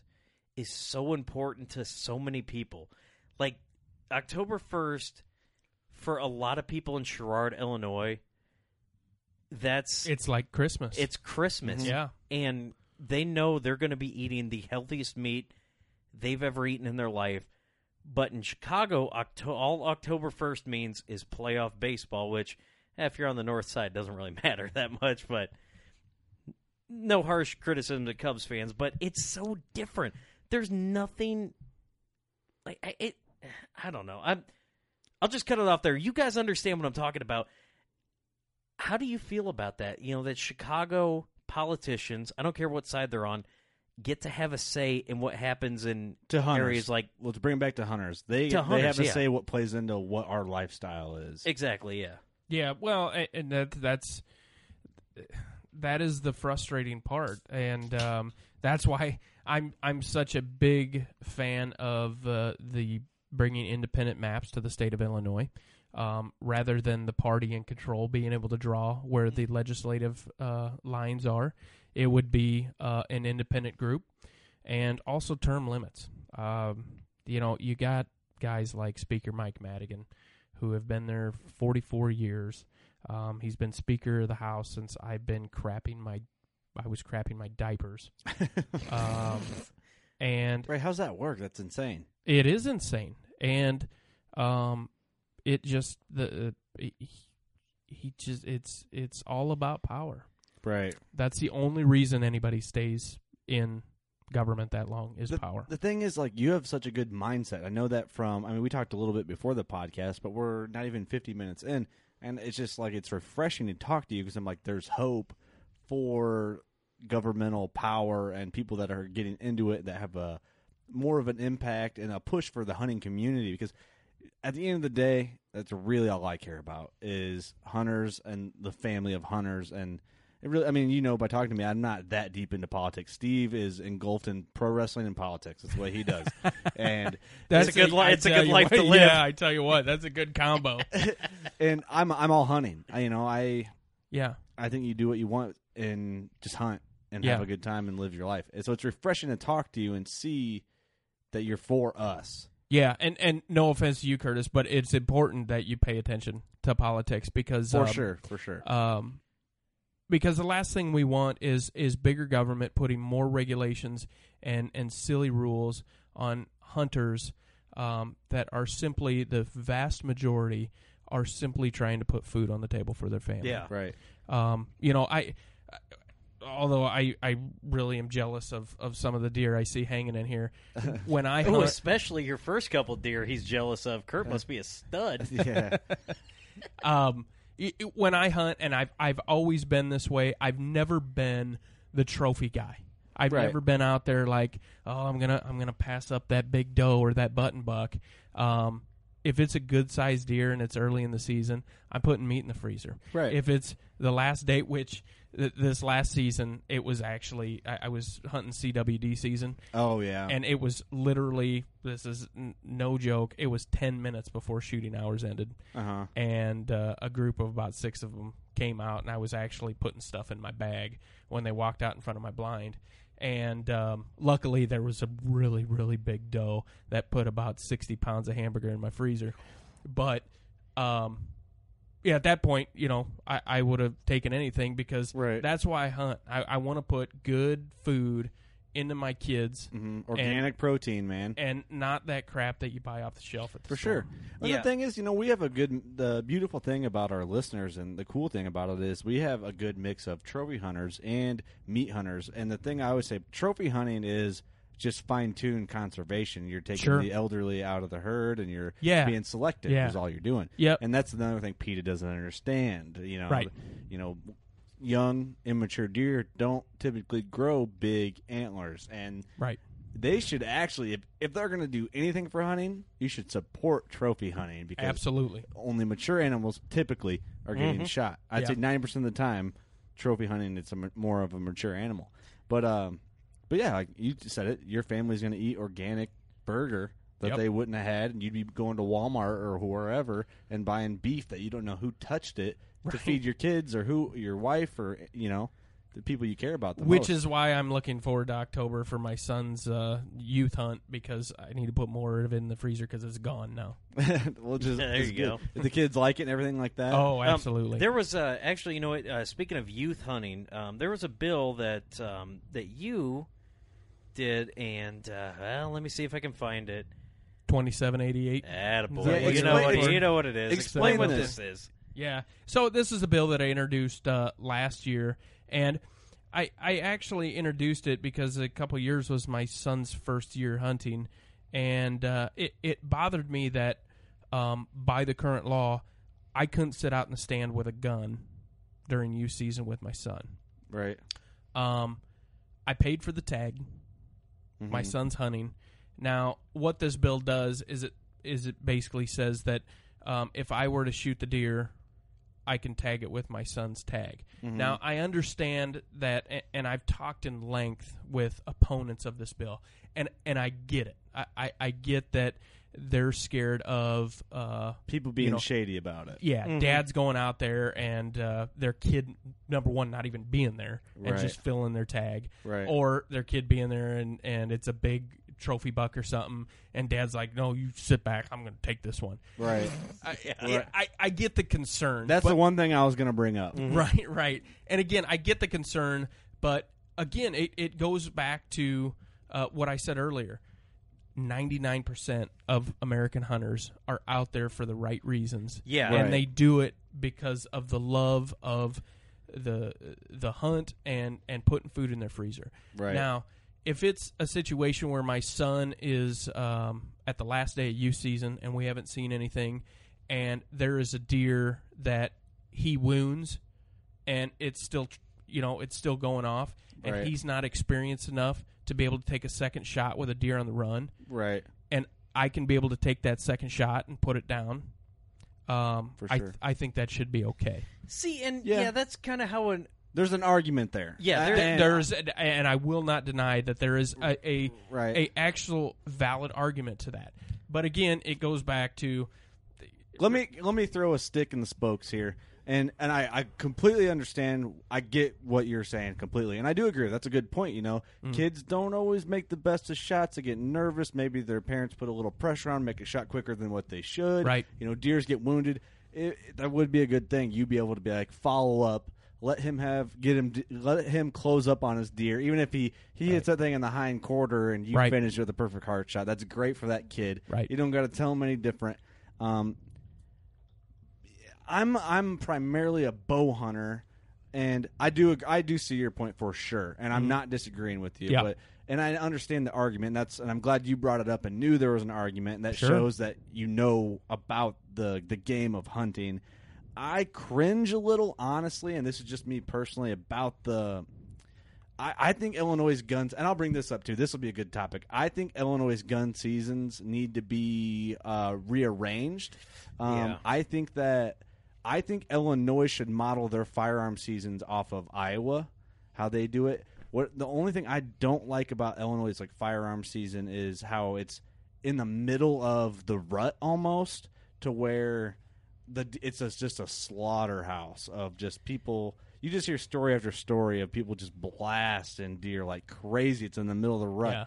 is so important to so many people. Like October 1st for a lot of people in Sherrard, Illinois, that's It's like Christmas. it's Christmas. Yeah. And they know they're going to be eating the healthiest meat they've ever eaten in their life. But in Chicago, Octo- all October 1st means is playoff baseball, which, eh, if you're on the north side, doesn't really matter that much. But no harsh criticism to Cubs fans, but it's so different. There's nothing like I- it. I don't know. I'm. I'll just cut it off there. You guys understand what I'm talking about. How do you feel about that? You know that Chicago politicians, I don't care what side they're on, get to have a say in what happens in to hunters, areas like let's bring it back to hunters. They To they have to yeah. say what plays into what our lifestyle is. exactly, yeah. Yeah, well, and that that's that is the frustrating part, and um, that's why I'm I'm such a big fan of uh, the bringing independent maps to the state of Illinois, um, rather than the party in control being able to draw where the legislative uh, lines are. It would be uh, an independent group, and also term limits. Um, you know, you got guys like Speaker Mike Madigan, who have been there 44 years. Um, he's been Speaker of the House since I've been crapping my, I was crapping my diapers. um, and Right? How's that work? That's insane. it is insane, and um, it just the uh, he, he just it's it's all about power. Right. That's the only reason anybody stays in government that long is the, power. The thing is, like, you have such a good mindset. I know that from. I mean, we talked a little bit before the podcast, but we're not even fifty minutes in, and it's just like it's refreshing to talk to you because I'm like, there's hope for governmental power and people that are getting into it that have a more of an impact and a push for the hunting community because at the end of the day that's really all i care about is hunters and the family of hunters and it really i mean you know by talking to me i'm not that deep into politics steve is engulfed in pro wrestling and politics that's what he does and It's a good li- it's a good life what, to live. Yeah, I tell you what, that's a good combo. and i'm i'm all hunting I, you know i yeah, I think you do what you want and just hunt and Yeah. have a good time and live your life. And so it's refreshing to talk to you and see that you're for us. Yeah, and and no offense to you, Curtis, but it's important that you pay attention to politics because For um, sure, for sure. um, because the last thing we want is is bigger government putting more regulations and and silly rules on hunters um, that are simply the vast majority are simply trying to put food on the table for their family. Yeah. right. Um, you know, I, although I, I really am jealous of, of some of the deer I see hanging in here. When I Oh, hunt, especially your first couple deer he's jealous of. Kurt must be a stud. Yeah. um, i- i- when I hunt, and I've I've always been this way. I've never been the trophy guy. I've Right. never been out there like, oh, I'm gonna I'm gonna pass up that big doe or that button buck. Um, if it's a good sized deer and it's early in the season, I'm putting meat in the freezer. Right. If it's the last date, which th- this last season it was actually I, I was hunting CWD season, Oh yeah. and it was literally this is n- no joke. It was ten minutes before shooting hours ended, uh huh. and uh, a group of about six of them came out, and I was actually putting stuff in my bag when they walked out in front of my blind. And um, luckily, there was a really, really big doe that put about sixty pounds of hamburger in my freezer. But um, yeah, at that point, you know, I, I would have taken anything because Right. that's why I hunt. I, I want to put good food into my kids hmm Organic protein, man. and not that crap that you buy off the shelf at the For store. sure. And Yeah. the thing is, you know, we have a good. The beautiful thing about our listeners, and the cool thing about it is, we have a good mix of trophy hunters and meat hunters. And the thing I always say, trophy hunting is just fine tune conservation. You're taking Sure. the elderly out of the herd, and you're Yeah. being selective. Yeah. Is all you're doing. Yep. And that's another thing PETA doesn't understand. You know. Right. You know. Young, immature deer don't typically grow big antlers, and Right. they should actually if, if they're going to do anything for hunting you should support trophy hunting because Absolutely. only mature animals typically are getting shot i'd say Mm-hmm. 90% of the time trophy hunting it's a more of a mature animal but um but yeah like you said it your family's going to eat organic burger that Yep. they wouldn't have had and you'd be going to walmart or wherever and buying beef that you don't know who touched it to feed your kids or who your wife or you know the people you care about the Which most. is why I'm looking forward to October for my son's uh, youth hunt because I need to put more of it in the freezer because it's gone now. well, just, There it's you good. go. If the kids like it and everything like that. Oh, Um, absolutely. there was uh, actually, you know what? Uh, speaking of youth hunting, um, there was a bill that um, that you did, and uh, well, let me see if I can find it. 2788. Attaboy. Yeah, you know what? ex- You know what it is. explain Explain what this. this is. Yeah. So this is a bill that I introduced uh, last year, and I I actually introduced it because a couple years was my son's first year hunting, and uh, it it bothered me that um, by the current law, I couldn't sit out in the stand with a gun during youth season with my son. right. Um, I paid for the tag. My Mhm. son's hunting. Now, what this bill does is it is it basically says that um, if I were to shoot the deer, I can tag it with my son's tag. Now, I understand that, and I've talked in length with opponents of this bill, and and I get it. I I, I get that they're scared of uh, People being you know, shady about it. yeah, dad's going out there and uh, their kid number one not even being there and Right. just filling their tag, Right. or their kid being there and and it's a big trophy buck or something, and dad's like, no, you sit back, I'm going to take this one. Right. I, yeah, I I get the concern. That's but- the one thing I was going to bring up. Right, right. And again, I get the concern, but again, it, it goes back to uh, what I said earlier. 99% of American hunters are out there for the right reasons. Yeah. And Right. they do it because of the love of the the hunt and and putting food in their freezer. Right. Now, if it's a situation where my son is um, at the last day of youth season and we haven't seen anything, and there is a deer that he wounds, and it's still, you know, it's still going off, and Right. he's not experienced enough to be able to take a second shot with a deer on the run, Right. and I can be able to take that second shot and put it down. Um, For I sure. I think that should be okay. See, and Yeah. yeah, that's kind of how an There's an argument there. Yeah, there- and- there's and I will not deny that there is a a, Right. a actual valid argument to that. But again, it goes back to let me let me throw a stick in the spokes here. And and I, I completely understand. I get what you're saying completely, and I do agree. That's a good point. You know, Mm. kids don't always make the best of shots. They get nervous. Maybe their parents put a little pressure on, make a shot quicker than what they should. Right. You know, deers get wounded. It, that would be a good thing. You'd be able to be like follow up. Let him have get him let him close up on his deer, even if he he hits that thing in the hind quarter and you Right. finish with a perfect hard shot. That's great for that kid. Right. You don't got to tell him any different. Um, I'm I'm primarily a bow hunter, and I do ag- I do see your point for sure, and I'm not disagreeing with you. Yeah. But and I understand the argument. And that's and I'm glad you brought it up and knew there was an argument. And that Sure. shows that you know about the the game of hunting. I cringe a little, honestly, and this is just me personally about the I, I think Illinois' guns, and I'll bring this up too. This will be a good topic. I think Illinois' gun seasons need to be uh, rearranged. Um, Yeah. I think that I think Illinois should model their firearm seasons off of Iowa, how they do it. What the only thing I don't like about Illinois' like firearm season is how it's in the middle of the rut almost to where the it's a, just a slaughterhouse of just people. You just hear story after story of people just blasting deer like crazy. It's in the middle of the rut, Yeah.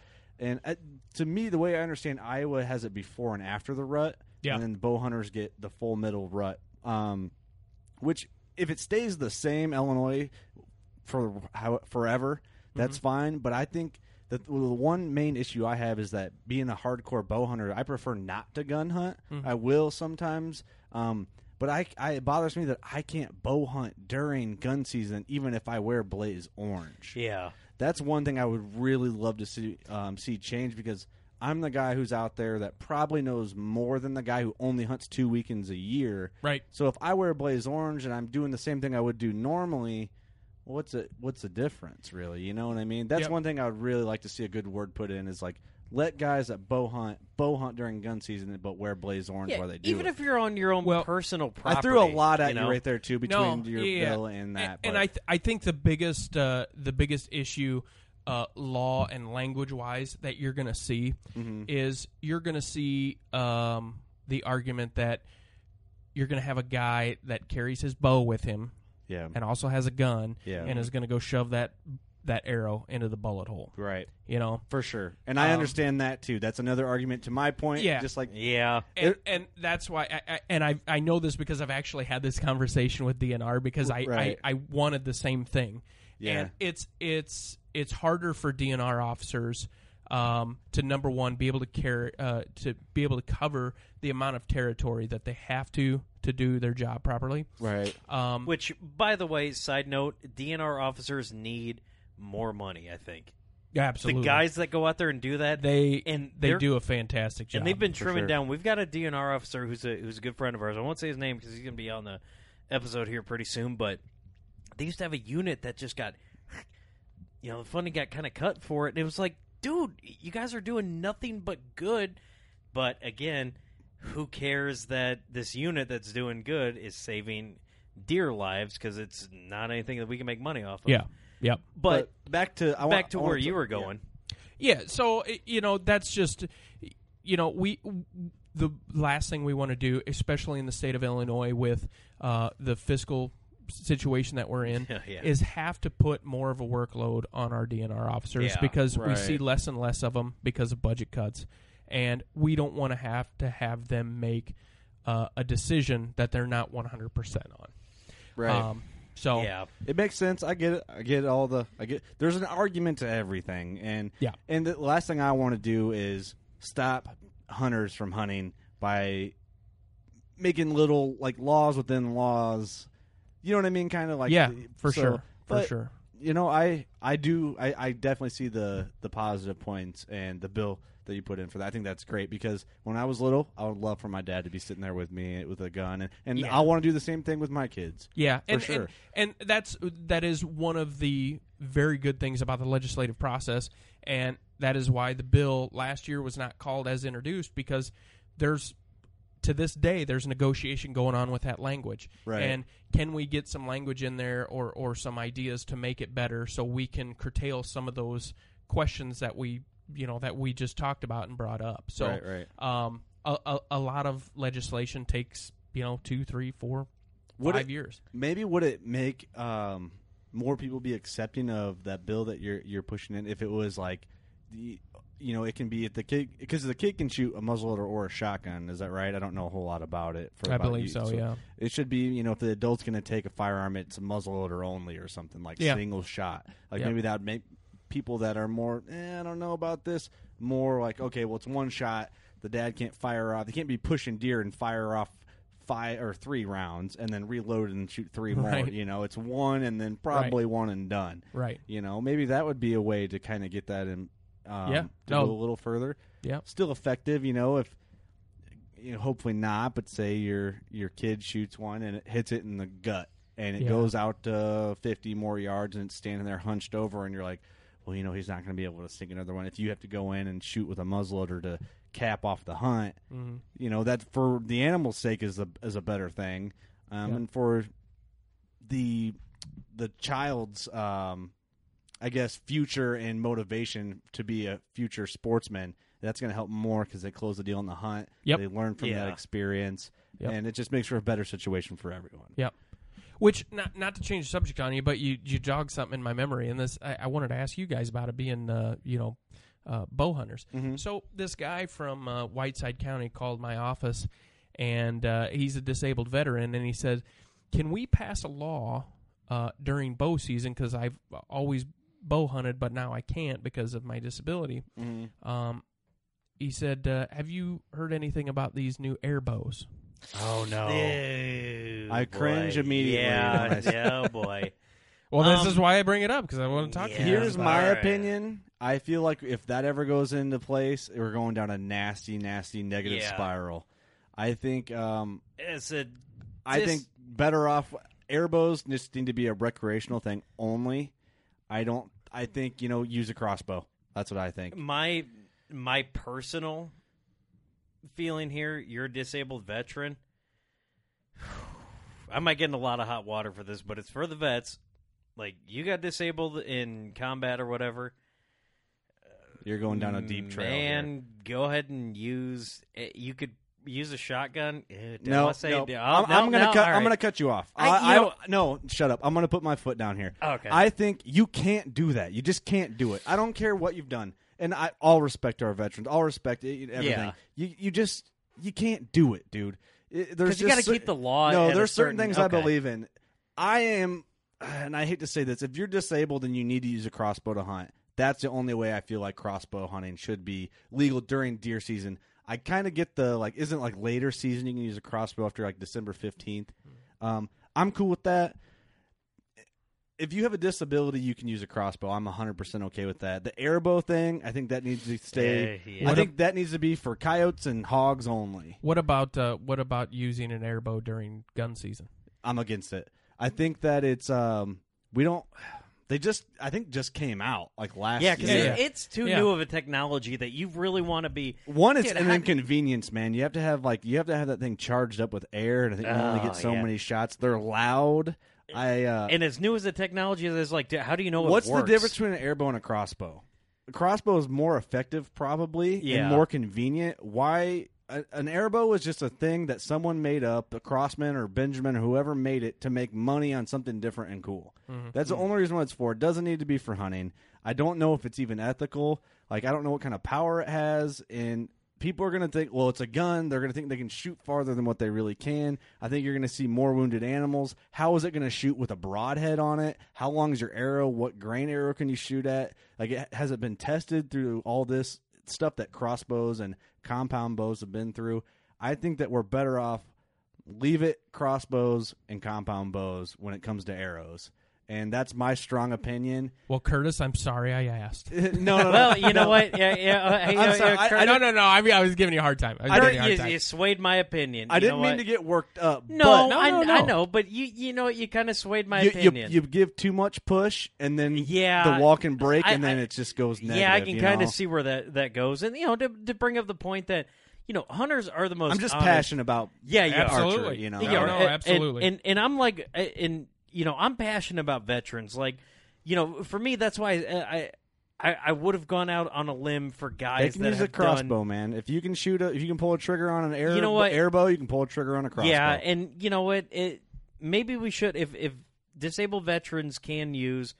and uh, to me, the way I understand Iowa has it before and after the rut, Yeah. and then bow hunters get the full middle rut. Um, which if it stays the same Illinois for how forever, that's Mm-hmm. fine. But I think that the one main issue I have is that being a hardcore bow hunter, I prefer not to gun hunt. Mm-hmm. I will sometimes, um, but I, I it bothers me that I can't bow hunt during gun season, even if I wear blaze orange. Yeah. That's one thing I would really love to see um, see change because I'm the guy who's out there that probably knows more than the guy who only hunts two weekends a year. Right. So if I wear blaze orange and I'm doing the same thing I would do normally, what's it? What's the difference, really? You know what I mean? That's Yep. one thing I would really like to see a good word put in is like let guys that bow hunt bow hunt during gun season, but wear blaze orange Yeah, while they do it. even it. if you're on your own Well, personal property. I threw a lot at you, know? right there too between no, your yeah. bill and that. And, but- I, th- I think the biggest, uh, the biggest issue, uh, law and language wise, that you're going to see Mm-hmm. is you're going to see um, the argument that you're going to have a guy that carries his bow with him yeah, and also has a gun Yeah. and is going to go shove that that arrow into the bullet hole. right. You know, For sure. And I Um, understand that too. That's another argument to my point. Yeah. Just like Yeah. and, and that's why I, I and I I know this because I've actually had this conversation with DNR because I Right. I, I wanted the same thing. Yeah. And it's it's it's harder for DNR officers um, to number one be able to carry uh, to be able to cover the amount of territory that they have to to do their job properly. right. Um, Which, by the way, side note, DNR officers need more money. I think absolutely, the guys that go out there and do that, they and they do a fantastic job. and they've been trimming sure. down. We've got a DNR officer who's a who's a good friend of ours. I won't say his name because he's going to be on the episode here pretty soon. But they used to have a unit that just got, you know, the funding got kind of cut for it. And it was like, dude, you guys are doing nothing but good. But again, who cares that this unit that's doing good is saving deer lives because it's not anything that we can make money off of. yeah, yep. but, back to I back want, to I where want you were going. Yeah, so you know that's just you know we the last thing we want to do, especially in the state of Illinois with uh, the fiscal situation that we're in, Yeah. is have to put more of a workload on our DNR officers Yeah, because we see less and less of them because of budget cuts, and we don't want to have to have them make uh, a decision that they're not one hundred percent on. Right. Um, so Yeah. It makes sense. I get it. I get all the. I get. There's an argument to everything, and Yeah. And the last thing I want to do is stop hunters from hunting by making little like laws within laws. You know what I mean? Kind of like yeah, for so- sure, for sure. You know, I I do I, I definitely see the the positive points and the bill that you put in for that. I think that's great because when I was little, I would love for my dad to be sitting there with me with a gun, and, and Yeah. I want to do the same thing with my kids. Yeah, and, sure. and and that's that is one of the very good things about the legislative process, and that is why the bill last year was not called as introduced because there's to this day there's negotiation going on with that language, Right. and can we get some language in there or or some ideas to make it better so we can curtail some of those questions that we you know that we just talked about and brought up. So Right, right. um, a, a, a lot of legislation takes you know two, three, four, Would five it- years. Maybe would it make um, more people be accepting of that bill that you're you're pushing in if it was like the you know it can be if the kid because the kid can shoot a muzzleloader or a shotgun is that right I don't know a whole lot about it for I about believe you. so, yeah. it should be you know if the adult's going to take a firearm it's a muzzleloader only or something like Yeah. single shot like Yeah. maybe that would make people that are more eh, I don't know about this more like okay well it's one shot the dad can't fire off they can't be pushing deer and fire off five or three rounds and then reload and shoot three more Right. you know it's one and then probably one and done Right. you know maybe that would be a way to kind of get that in um, Yeah. to No. go a little further Yeah. still effective you know if you know hopefully not but say your your kid shoots one and it hits it in the gut and it Yeah. goes out to 50 more yards and it's standing there hunched over and you're like well you know he's not going to be able to sink another one if you have to go in and shoot with a muzzleloader to cap off the hunt Mhm. you know that for the animal's sake is a is a better thing um, Yeah. and for the the child's um, I guess future and motivation to be a future sportsman that's going to help more because they close the deal on the hunt Yep. they learn from that experience Yep. and it just makes for a better situation for everyone Yep. Which not not to change the subject on you, but you you jogged something in my memory, and this I, I wanted to ask you guys about it being uh, you know uh, bow hunters. So this guy from uh, Whiteside County called my office, and uh, he's a disabled veteran, and he said, "Can we pass a law uh, during bow season? Because I've always bow hunted, but now I can't because of my disability." Um, he said, uh, "Have you heard anything about these new air bows?" Oh no! I cringe immediately when I Yeah, yeah, boy. Well, this Um, is why I bring it up because I want to talk to you. Here's my All right. opinion. I feel like if that ever goes into place, we're going down a nasty, nasty negative Yeah. spiral. I think. Um, It's a. I dis- think better off airbows just need to be a recreational thing only. I don't. I think you know use a crossbow. That's what I think. my my personal feeling here. You're a disabled veteran. I might get in a lot of hot water for this, but it's for the vets. Like you got disabled in combat or whatever. You're going down a deep trail. Man, go ahead and use. eh, You could use a shotgun. Eh, No, I say, no. oh, I'm, no, I'm gonna no, cut. all I'm gonna cut you off. I- I, you I, know- no, shut up. I'm gonna put my foot down here. Okay. I think you can't do that. You just can't do it. I don't care what you've done, and I all respect our veterans. All respect everything. Yeah. You you just you can't do it, dude. It- there's you gotta cer- keep the law No, there's certain certain- things I believe in. I am, and I hate to say this. If you're disabled and you need to use a crossbow to hunt, that's the only way I feel like crossbow hunting should be legal during deer season. I kind of get the like, isn't like later season you can use a crossbow after like December fifteenth. Um, I'm cool with that. If you have a disability, you can use a crossbow. I'm 100% okay with that. The airbow thing, I think that needs to stay. Yeah. I think that needs to be for coyotes and hogs only. What about uh, what about using an airbow during gun season? I'm against it. I think that it's um we don't they just I think just came out like last Yeah, because year. Yeah. it's too Yeah. new of a technology that you really want to be. One, it's Dude, an how- inconvenience, man. You have to have like you have to have that thing charged up with air, and I think you only Oh, get so yeah. many shots. They're loud. I uh, And as new as the technology is, like, how do you know it what's the difference between an airbow and a crossbow? A crossbow is more effective, probably, Yeah. and more convenient. Why? A, an airbow is just a thing that someone made up, a Crosman or Benjamin or whoever made it to make money on something different and cool. Mm-hmm. That's the mm-hmm. only reason why it's for. It doesn't need to be for hunting. I don't know if it's even ethical. Like I don't know what kind of power it has, and people are going to think, well, it's a gun. They're going to think they can shoot farther than what they really can. I think you're going to see more wounded animals. How is it going to shoot with a broadhead on it? How long is your arrow? What grain arrow can you shoot at? Like, it, has it been tested through all this stuff that crossbows and compound bows have been through? I think that we're better off leave it crossbows and compound bows when it comes to arrows. And that's my strong opinion. Well, Curtis, I'm sorry I asked. no, no, no. Well, you know what? Yeah, yeah. Uh, hey, I'm sorry, uh, I- I Kurt, no, no, no. I mean, I was giving you a hard time. I was I giving Kurt, you a hard you, time. you swayed my opinion. I You didn't know mean what? to get worked up. No, but No, I, no, I know, but you, you know what? You kind of swayed my you, you, opinion. you give too much push, and then Yeah, the wall can break, I- and then I- it just goes negative. yeah, I can kind of see where that that goes, and you know, to, to bring up the point that you know, hunters are the most. I'm just honest- passionate about Yeah, you are. Absolutely. archery, you know. Yeah, You no, and- absolutely. And, and and I'm like, uh, and you know, I'm passionate about veterans. Like, you know, for me, that's why uh, I I, I would have gone out on a limb for guys They can that use a crossbow, done. man. If you can shoot a, if you can pull a trigger on an air, You know what? airbow, you can pull a trigger on a crossbow. Yeah, and you know what? It maybe we should if if disabled veterans can use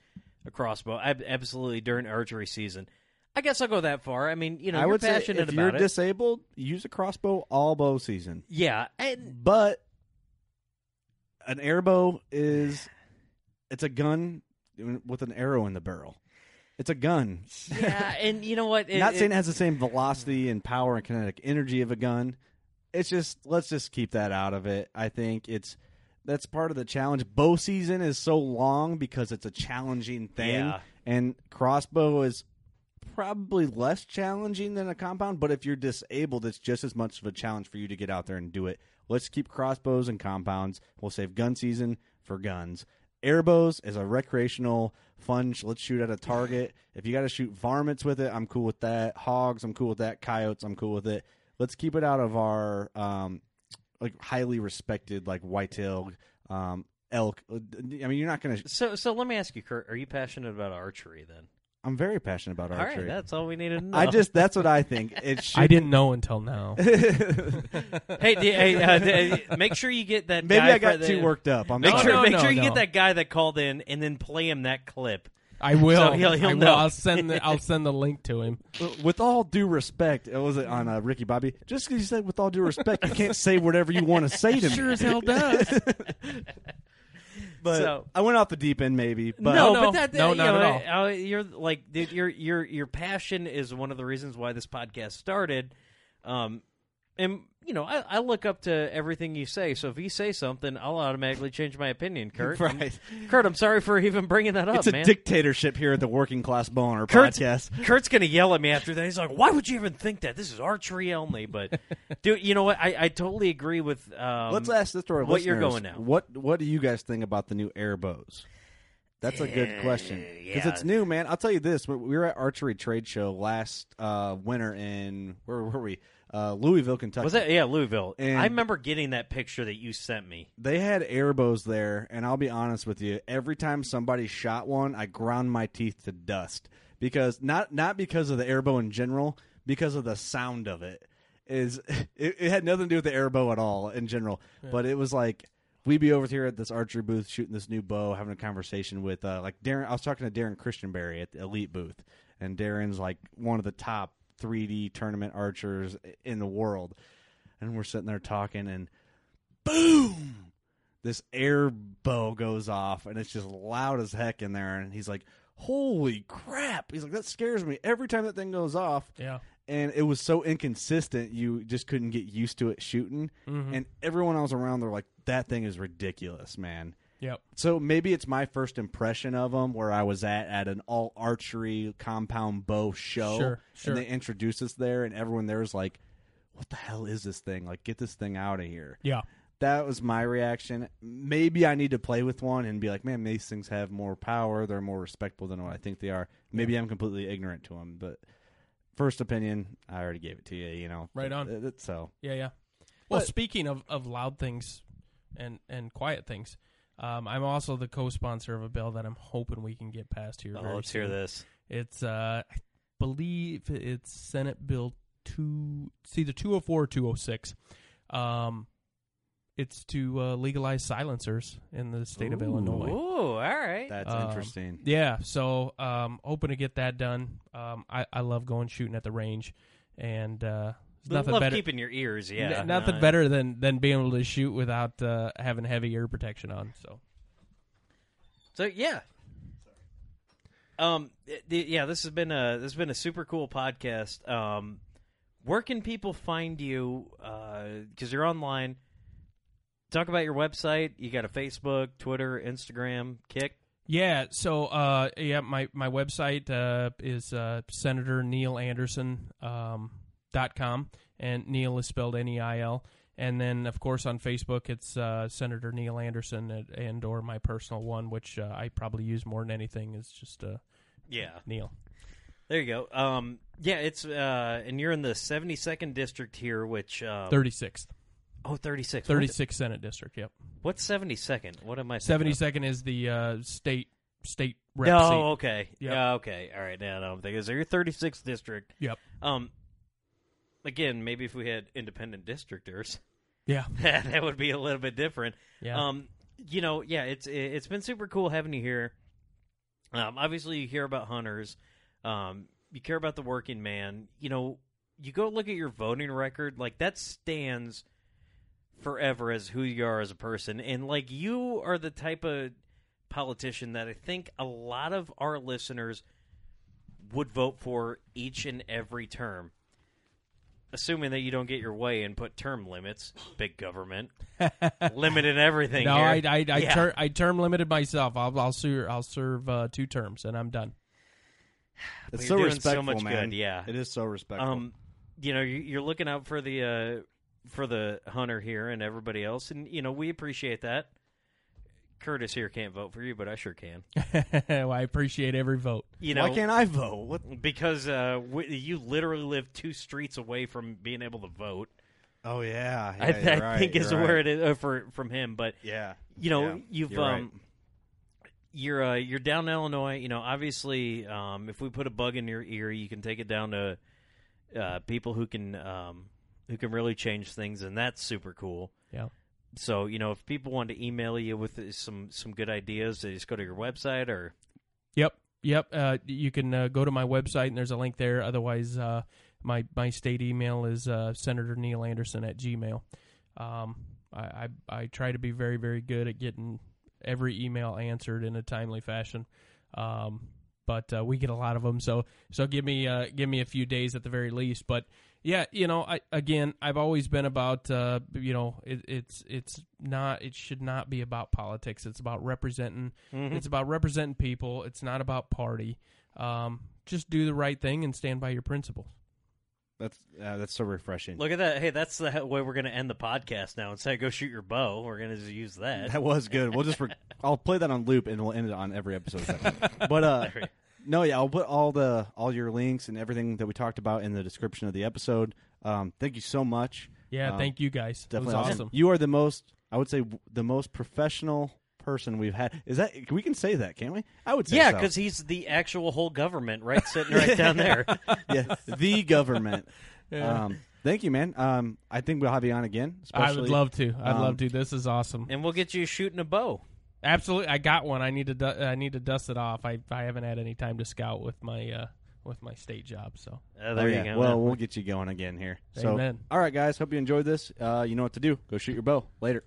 a crossbow, ab- absolutely during archery season. I guess I'll go that far. I mean, you know, I you're would say if about you're it. disabled, use a crossbow all bow season. yeah, and But an airbow is it's a gun with an arrow in the barrel. It's a gun. yeah, and you know what? It- Not it- saying it has the same velocity and power and kinetic energy of a gun. It's just let's just keep that out of it. I think it's that's part of the challenge. Bow season is so long because it's a challenging thing, Yeah. and crossbow is probably less challenging than a compound. But if you're disabled, it's just as much of a challenge for you to get out there and do it. Let's keep crossbows and compounds. We'll save gun season for guns. Airbows is a recreational fun. sh- Let's shoot at a target. if you got to shoot varmints with it, I'm cool with that. Hogs, I'm cool with that. Coyotes, I'm cool with it. Let's keep it out of our um, like highly respected like whitetail um, elk. I mean, you're not gonna. So, so let me ask you, Kurt. Are you passionate about archery then? I'm very passionate about All archery. right, that's all we needed to know. I just that's what I think. It should I didn't know until now. hey, d- hey uh, d- make sure you get that. Maybe guy I got for the- too worked up. I'm Make sorry. sure, no, make no, sure you no. get that guy that called in, and then play him that clip. I will. So he'll- he'll I will. know. I'll send the I'll send the link to him. with all due respect, it was it on uh, Ricky Bobby. Just because you said with all due respect, you can't say whatever you want to say to me. Sure as hell does. But So- I went off the deep end, maybe. But no, no, but that, no, you not know, at all. uh, you're like dude, your your your passion is one of the reasons why this podcast started. Um, and you know, I, I look up to everything you say. So if you say something, I'll automatically change my opinion, Kurt. I'm- Right. Kurt, I'm sorry for even bringing that up, it's a man. dictatorship here at the Working Class Boner Kurt's, podcast. Kurt's gonna yell at me after that. He's like, "Why would you even think that? This is archery only." But, dude, you know what? I, I totally agree with. Um, Let's ask this to our what you're going now. What What do you guys think about the new air bows? That's a good question because yeah. it's new, man. I'll tell you this: we we were at archery trade show last uh, winter in where were we? Uh, Louisville, Kentucky. Was that yeah, Louisville? And- I remember getting that picture that you sent me. they had airbows there, and I'll be honest with you. Every time somebody shot one, I ground my teeth to dust because not not because of the airbow in general, because of the sound of it. Is it, it had nothing to do with the airbow at all in general, but it was like we'd be over here at this archery booth shooting this new bow, having a conversation with uh, like Darren. I was talking to Darren Christianberry at the Elite booth, and Darren's like one of the top 3D tournament archers in the world, and we're sitting there talking and boom! This air bow goes off and it's just loud as heck in there. And he's like holy crap. He's like that scares me. Every time that thing goes off Yeah. and it was so inconsistent you just couldn't get used to it shooting. Mhm. and everyone else around they're like that thing is ridiculous man Yep. so maybe it's my first impression of them where I was at at an all archery compound bow show, Sure, sure. and they introduced us there, and everyone there was like, "What the hell is this thing? Like, get this thing out of here!" Yeah. That was my reaction. Maybe I need to play with one and be like, "Man, these things have more power. They're more respectable than what I think they are." Maybe I'm completely ignorant to them, but first opinion, I already gave it to you. You know, Right on. So Yeah, yeah. Well, But- speaking of, of loud things and, and quiet things, um, I'm also the co-sponsor of a bill that I'm hoping we can get passed here. Oh, very let's hear this. It's uh, I believe it's Senate Bill two. It's either 204 or 206. Um, it's to uh, legalize silencers in the state of Illinois. Ooh, all right. that's Um, interesting. Yeah, so um, hoping to get that done. Um, I, I love going shooting at the range, and uh, there's nothing Love better. keeping your ears. Yeah, N- nothing No, better than than being able to shoot without uh, having heavy ear protection on. So So yeah. Um. yeah. This has been a this has been a super cool podcast. Um. Where can people find you? Because you're online. Talk about your website. You got a Facebook, Twitter, Instagram, Kick. yeah, so uh, yeah, my my website uh, is uh, Senator Neil Anderson um, dot com, and Neil is spelled N E I L. And then, of course, on Facebook, it's uh, Senator Neil Anderson and, and or my personal one, which uh, I probably use more than anything. Is just uh, Yeah. Neil. There you go. Um. Yeah. It's uh. And you're in the 72nd district here, which um, Thirty sixth, Oh, 36. thirty sixth Senate district. Yep. What's 72nd? What am I? 72nd of? is the uh, state state rep No, okay. Yep. Yeah, okay. All right. Now, now I'm thinking, so you're 36th district. Yep. Um, again, maybe if we had independent districtors, Yeah. that would be a little bit different. Yeah. Um, you know, yeah, it's it's been super cool having you here. Um, obviously, you hear about hunters. Um, you care about the working man. You know, you go look at your voting record, like that stands forever as who you are as a person, and like you are the type of politician that I think a lot of our listeners would vote for each and every term. Assuming that you don't get your way and put term limits, big government, limited everything. No, here. I I I, Yeah. ter- I term limited myself. I'll I'll serve I'll serve uh, two terms and I'm done. It's so you're so respectful, much man. good, yeah. it is so respectful. Um, you know, you- you're looking out for the uh, for the hunter here and everybody else, and you know we appreciate that Curtis here can't vote for you, but I sure can. well, I appreciate every vote. You know, Why can't I vote? What? because uh, w- you literally live two streets away from being able to vote. Oh yeah, yeah I, you're I right, think is you're where right. it is uh, for from him. But Yeah, you know, yeah, you've you're right. um, you're uh, you're down in Illinois. You know, obviously, um, if we put a bug in your ear, you can take it down to uh, people who can um, who can really change things, and that's super cool. Yeah. So you know, if people want to email you with some some good ideas, they just go to your website or Yep, yep. Uh, you can uh, go to my website and there's a link there. Otherwise, uh, my my state email is uh, Senator Neil Anderson at Gmail. Um, I, I I try to be very very good at getting every email answered in a timely fashion. Um, but uh, we get a lot of them, so so give me uh, give me a few days at the very least. But yeah, you know, I again, I've always been about uh, you know, it, it's it's not it should not be about politics. It's about representing. It's about representing people. It's not about party. Um, just do the right thing and stand by your principles. That's uh, that's so refreshing. look at that. Hey, that's the way we're going to end the podcast now. Instead of go shoot your bow, we're going to just use that. That was good. We'll just re- I'll play that on loop and we'll end it on every episode. but uh, no, yeah, I'll put all the all your links and everything that we talked about in the description of the episode. Um, thank you so much. Yeah, Um, thank you guys. Definitely it was awesome. awesome. You are the most, I would say, w- the most professional person we've had. Is that we can say that, can't we? I would say yeah, so. because he's the actual whole government, right, sitting right down there. yeah, the government. Yeah. Um, thank you, man. Um, I think we'll have you on again. I would love to. I'd um, love to. This is awesome. and we'll get you shooting a bow. Absolutely, I got one. I need to. Du- I need to dust it off. I I haven't had any time to scout with my uh with my state job. So Uh, there Oh, you go. Well, man. we'll get you going again here. So, all right, guys. Hope you enjoyed this. Uh, you know what to do. Go shoot your bow. Later.